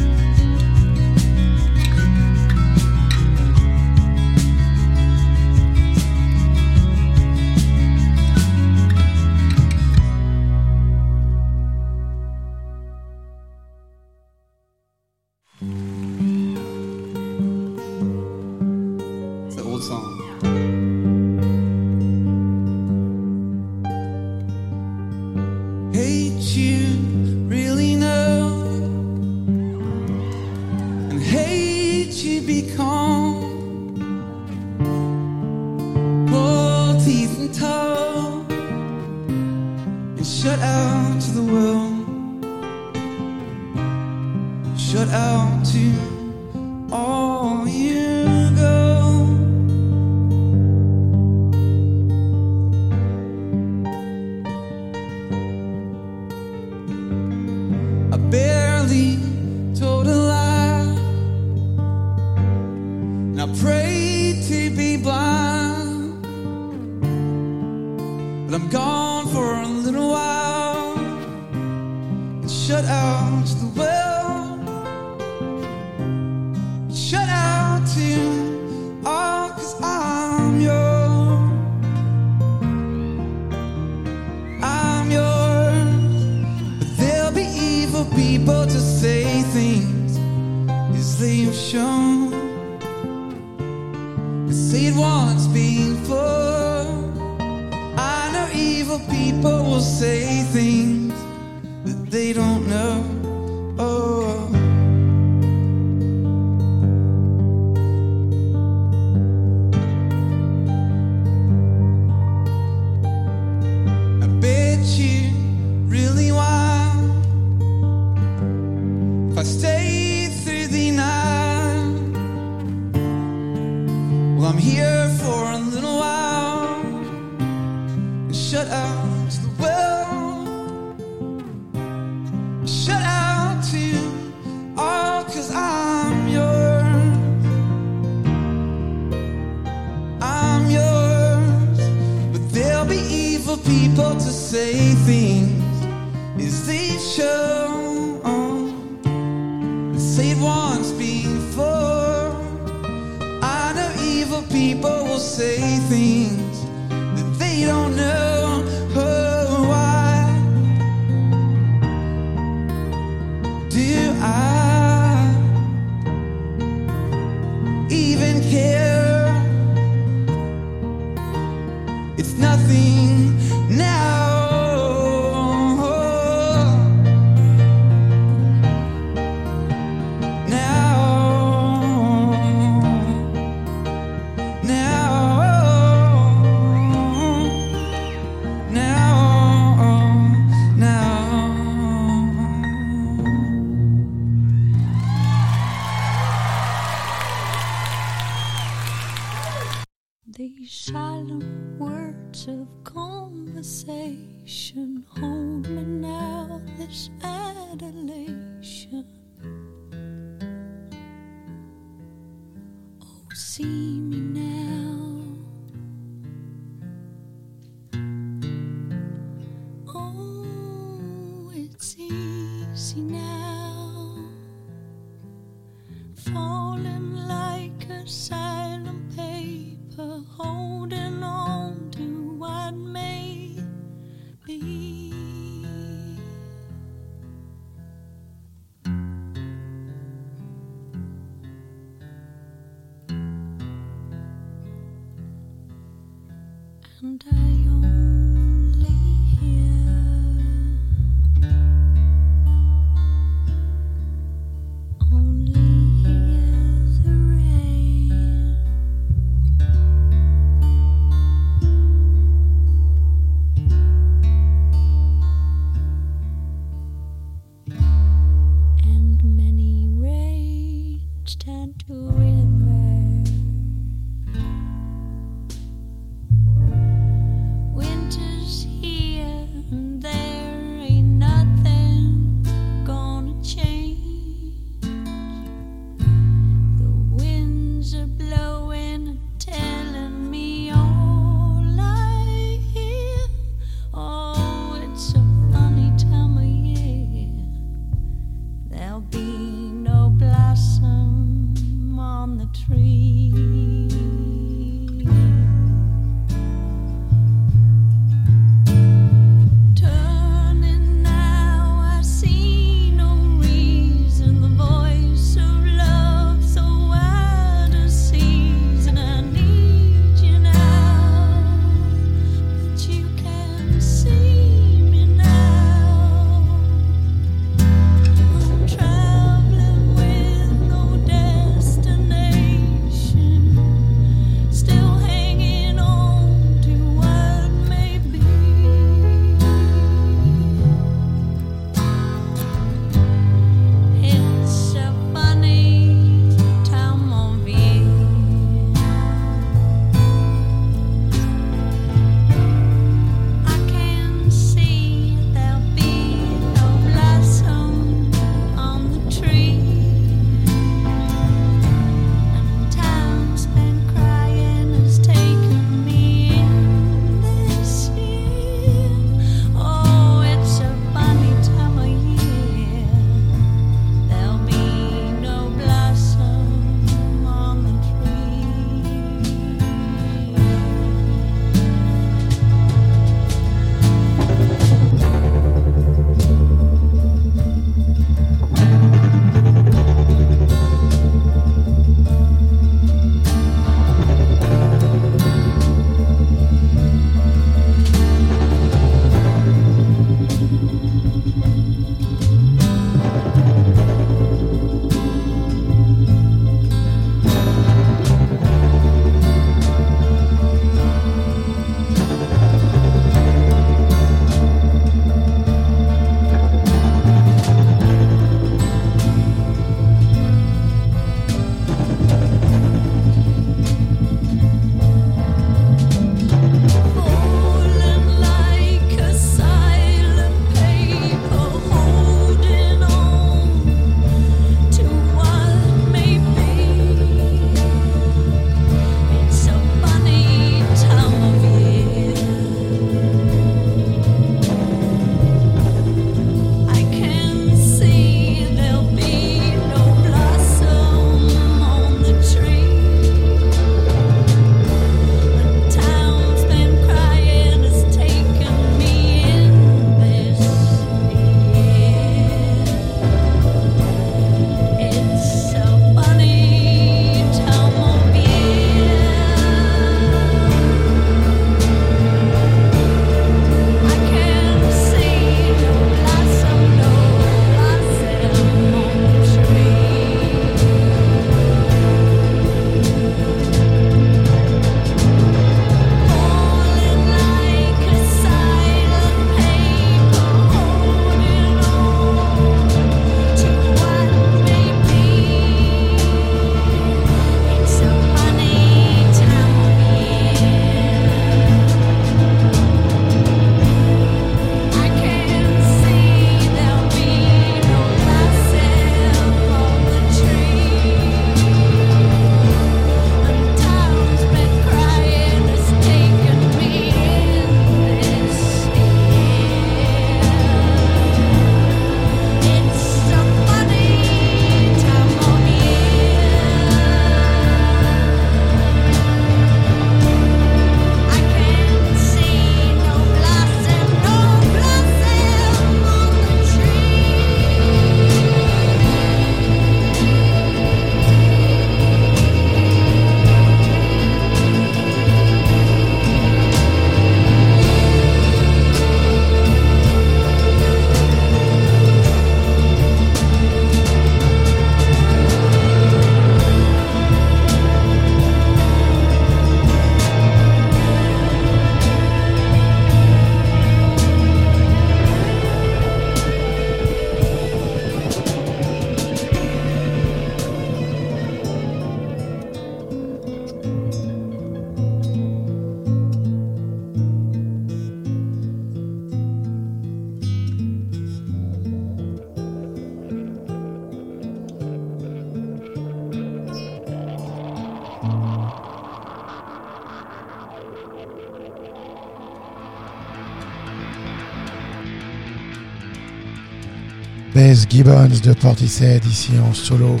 Gibbons de Portishead ici en solo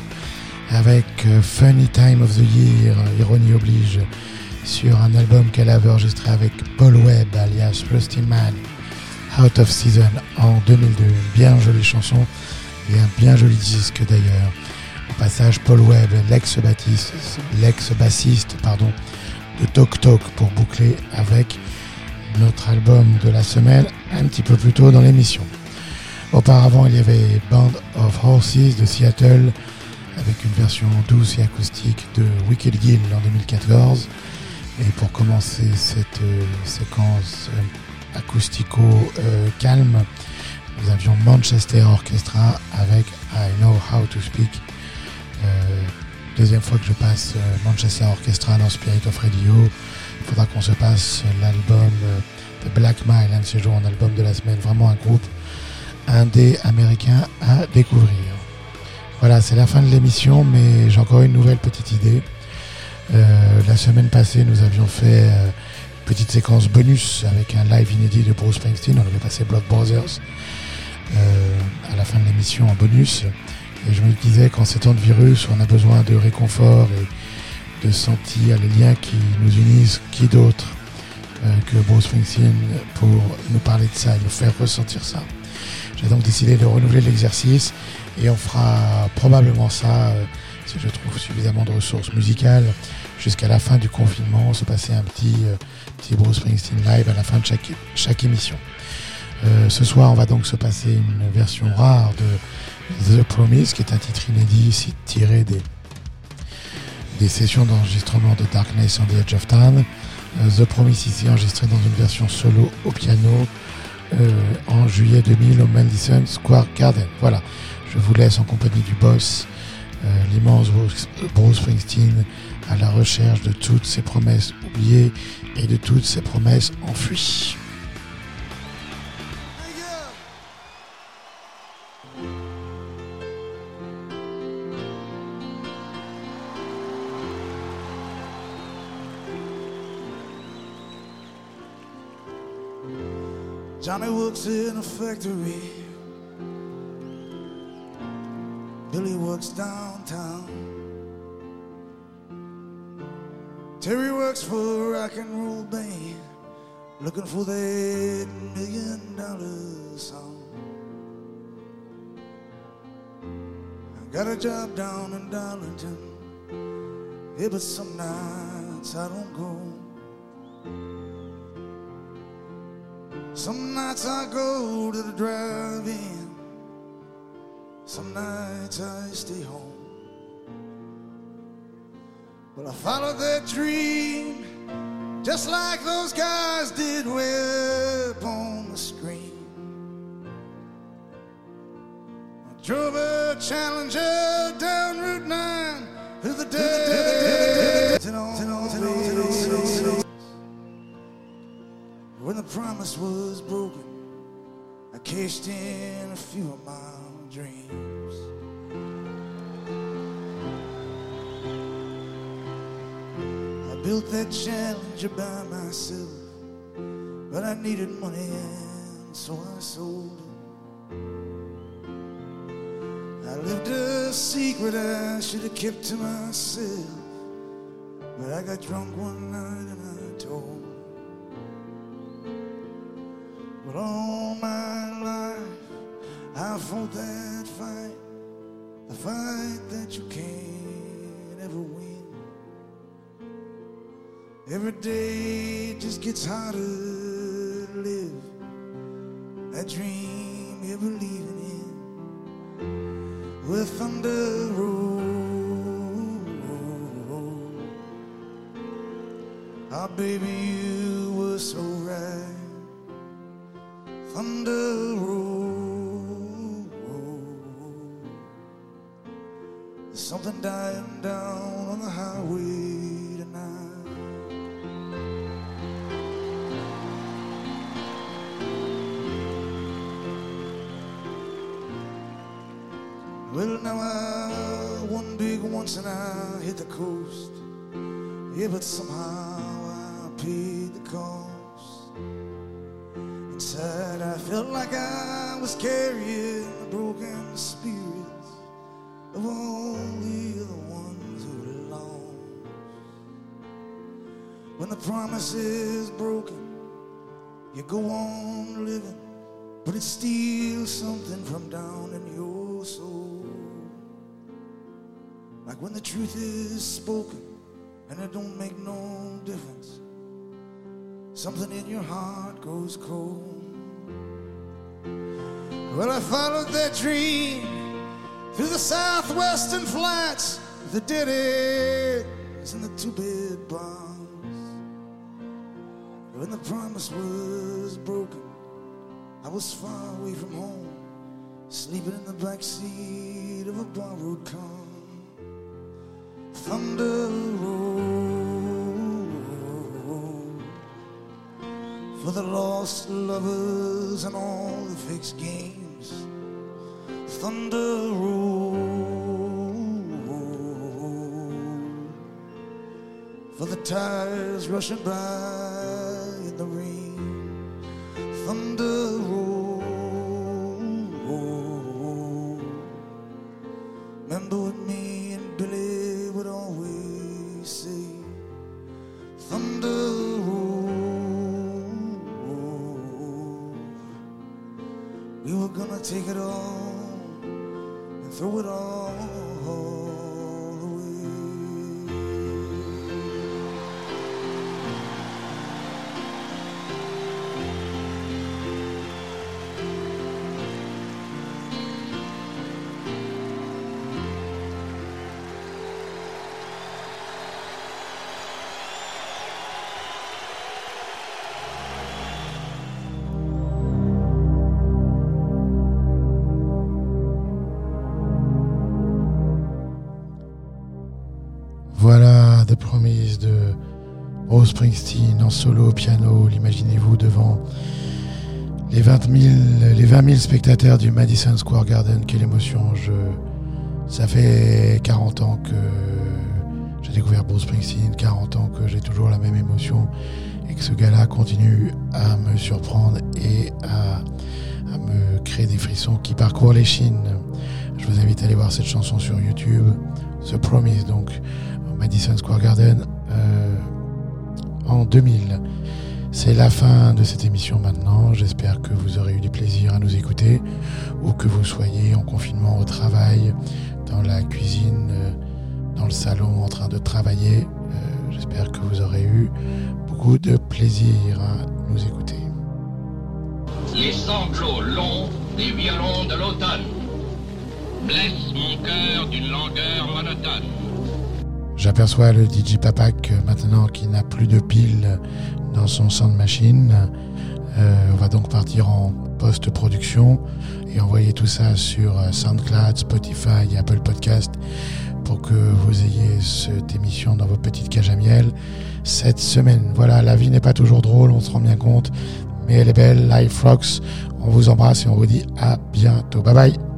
avec euh, Funny Time of the Year, ironie oblige, sur un album qu'elle avait enregistré avec Paul Webb alias Rusty Man, Out of Season en 2002. Une bien jolie chanson et un bien joli disque d'ailleurs. Au passage, Paul Webb, l'ex-bassiste, l'ex-bassiste, pardon, de Talk Talk pour boucler avec notre album de la semaine un petit peu plus tôt dans l'émission. Auparavant, il y avait Band of Horses de Seattle avec une version douce et acoustique de Wicked Gill en 2014. Et pour commencer cette euh, séquence euh, acoustico-calme, nous avions Manchester Orchestra avec I Know How to Speak. Euh, deuxième fois que je passe euh, Manchester Orchestra dans Spirit of Radio. Il faudra qu'on se passe l'album euh, de Black Mile, un de ces jours en album de la semaine. Vraiment un groupe indé américain à découvrir. Voilà, c'est la fin de l'émission, mais j'ai encore une nouvelle petite idée. Euh, la semaine passée, nous avions fait euh, une petite séquence bonus avec un live inédit de Bruce Springsteen. On avait passé Blood Brothers euh, à la fin de l'émission en bonus. Et je me disais qu'en ces temps de virus, on a besoin de réconfort et de sentir les liens qui nous unissent. Qui d'autre euh, que Bruce Springsteen pour nous parler de ça et nous faire ressentir ça J'ai donc décidé de renouveler l'exercice et on fera probablement ça euh, si je trouve suffisamment de ressources musicales jusqu'à la fin du confinement, se passer un petit, euh, petit Bruce Springsteen live à la fin de chaque, chaque émission. Euh, ce soir, on va donc se passer une version rare de The Promise, qui est un titre inédit tiré des, des sessions d'enregistrement de Darkness on the Edge of Town. Euh, The Promise ici enregistré dans une version solo au piano euh, en juillet 2000 au Madison Square Garden. Voilà, je vous laisse en compagnie du boss, euh, l'immense Bruce, Springsteen, à la recherche de toutes ses promesses oubliées et de toutes ses promesses enfuies.
Johnny works in a factory. Billy works downtown. Terry works for a rock and roll band, looking for that million dollar song. I got a job down in Darlington. Yeah, but some nights I don't go. Some nights I go to the drive-in. Some nights I stay home. But I followed that dream just like those guys did up on the screen. I drove a Challenger down Route 9 through the desert. When the promise was broken, I cashed in a few of my dreams. I built that challenger by myself, but I needed money, and so I sold it. I lived a secret I should have kept to myself, but I got drunk one night But all my life I fought that fight, the fight that you can't ever win. Every day just gets harder to live. That dream you're believing in, with thunder roll. Ah, baby, you something dying down on the highway tonight. Well, now I one big once and I hit the coast. Yeah, but somehow I paid the cost. Inside, I felt like I was carrying a broken spirits When the promise is broken, you go on living, but it steals something from down in your soul. Like when the truth is spoken and it don't make no difference. Something in your heart goes cold. Well, I followed that dream through the southwestern flats, the dead ends and the two-bed barns. When the promise was broken, I was far away from home, sleeping in the back seat of a borrowed car. Thunder rolled for the lost lovers and all the fixed games. Thunder rolled for the tires rushing by.
mundo. Solo piano. L'imaginez-vous devant les 20 000, les 20 000 spectateurs du Madison Square Garden. Quelle émotion! Je, ça fait 40 ans que j'ai découvert Bruce Springsteen, 40 ans que j'ai toujours la même émotion et que ce gars-là continue à me surprendre et à, me créer des frissons qui parcourent les chines. Je vous invite à aller voir cette chanson sur YouTube, The Promise, donc Madison Square Garden en 2000. C'est la fin de cette émission maintenant. J'espère que vous aurez eu du plaisir à nous écouter ou que vous soyez en confinement au travail, dans la cuisine, euh, dans le salon en train de travailler. Euh, J'espère que vous aurez eu beaucoup de plaisir à nous écouter.
Les sanglots longs des violons de l'automne blessent mon cœur d'une langueur monotone.
J'aperçois le DJ Papak euh, maintenant qui n'a plus de piles dans son sound machine. Euh, on va donc partir en post-production et envoyer tout ça sur euh, SoundCloud, Spotify Apple Podcast pour que vous ayez cette émission dans vos petites cages à miel cette semaine. Voilà, la vie n'est pas toujours drôle, on se rend bien compte, mais elle est belle. Life Rocks, on vous embrasse et on vous dit à bientôt. Bye bye.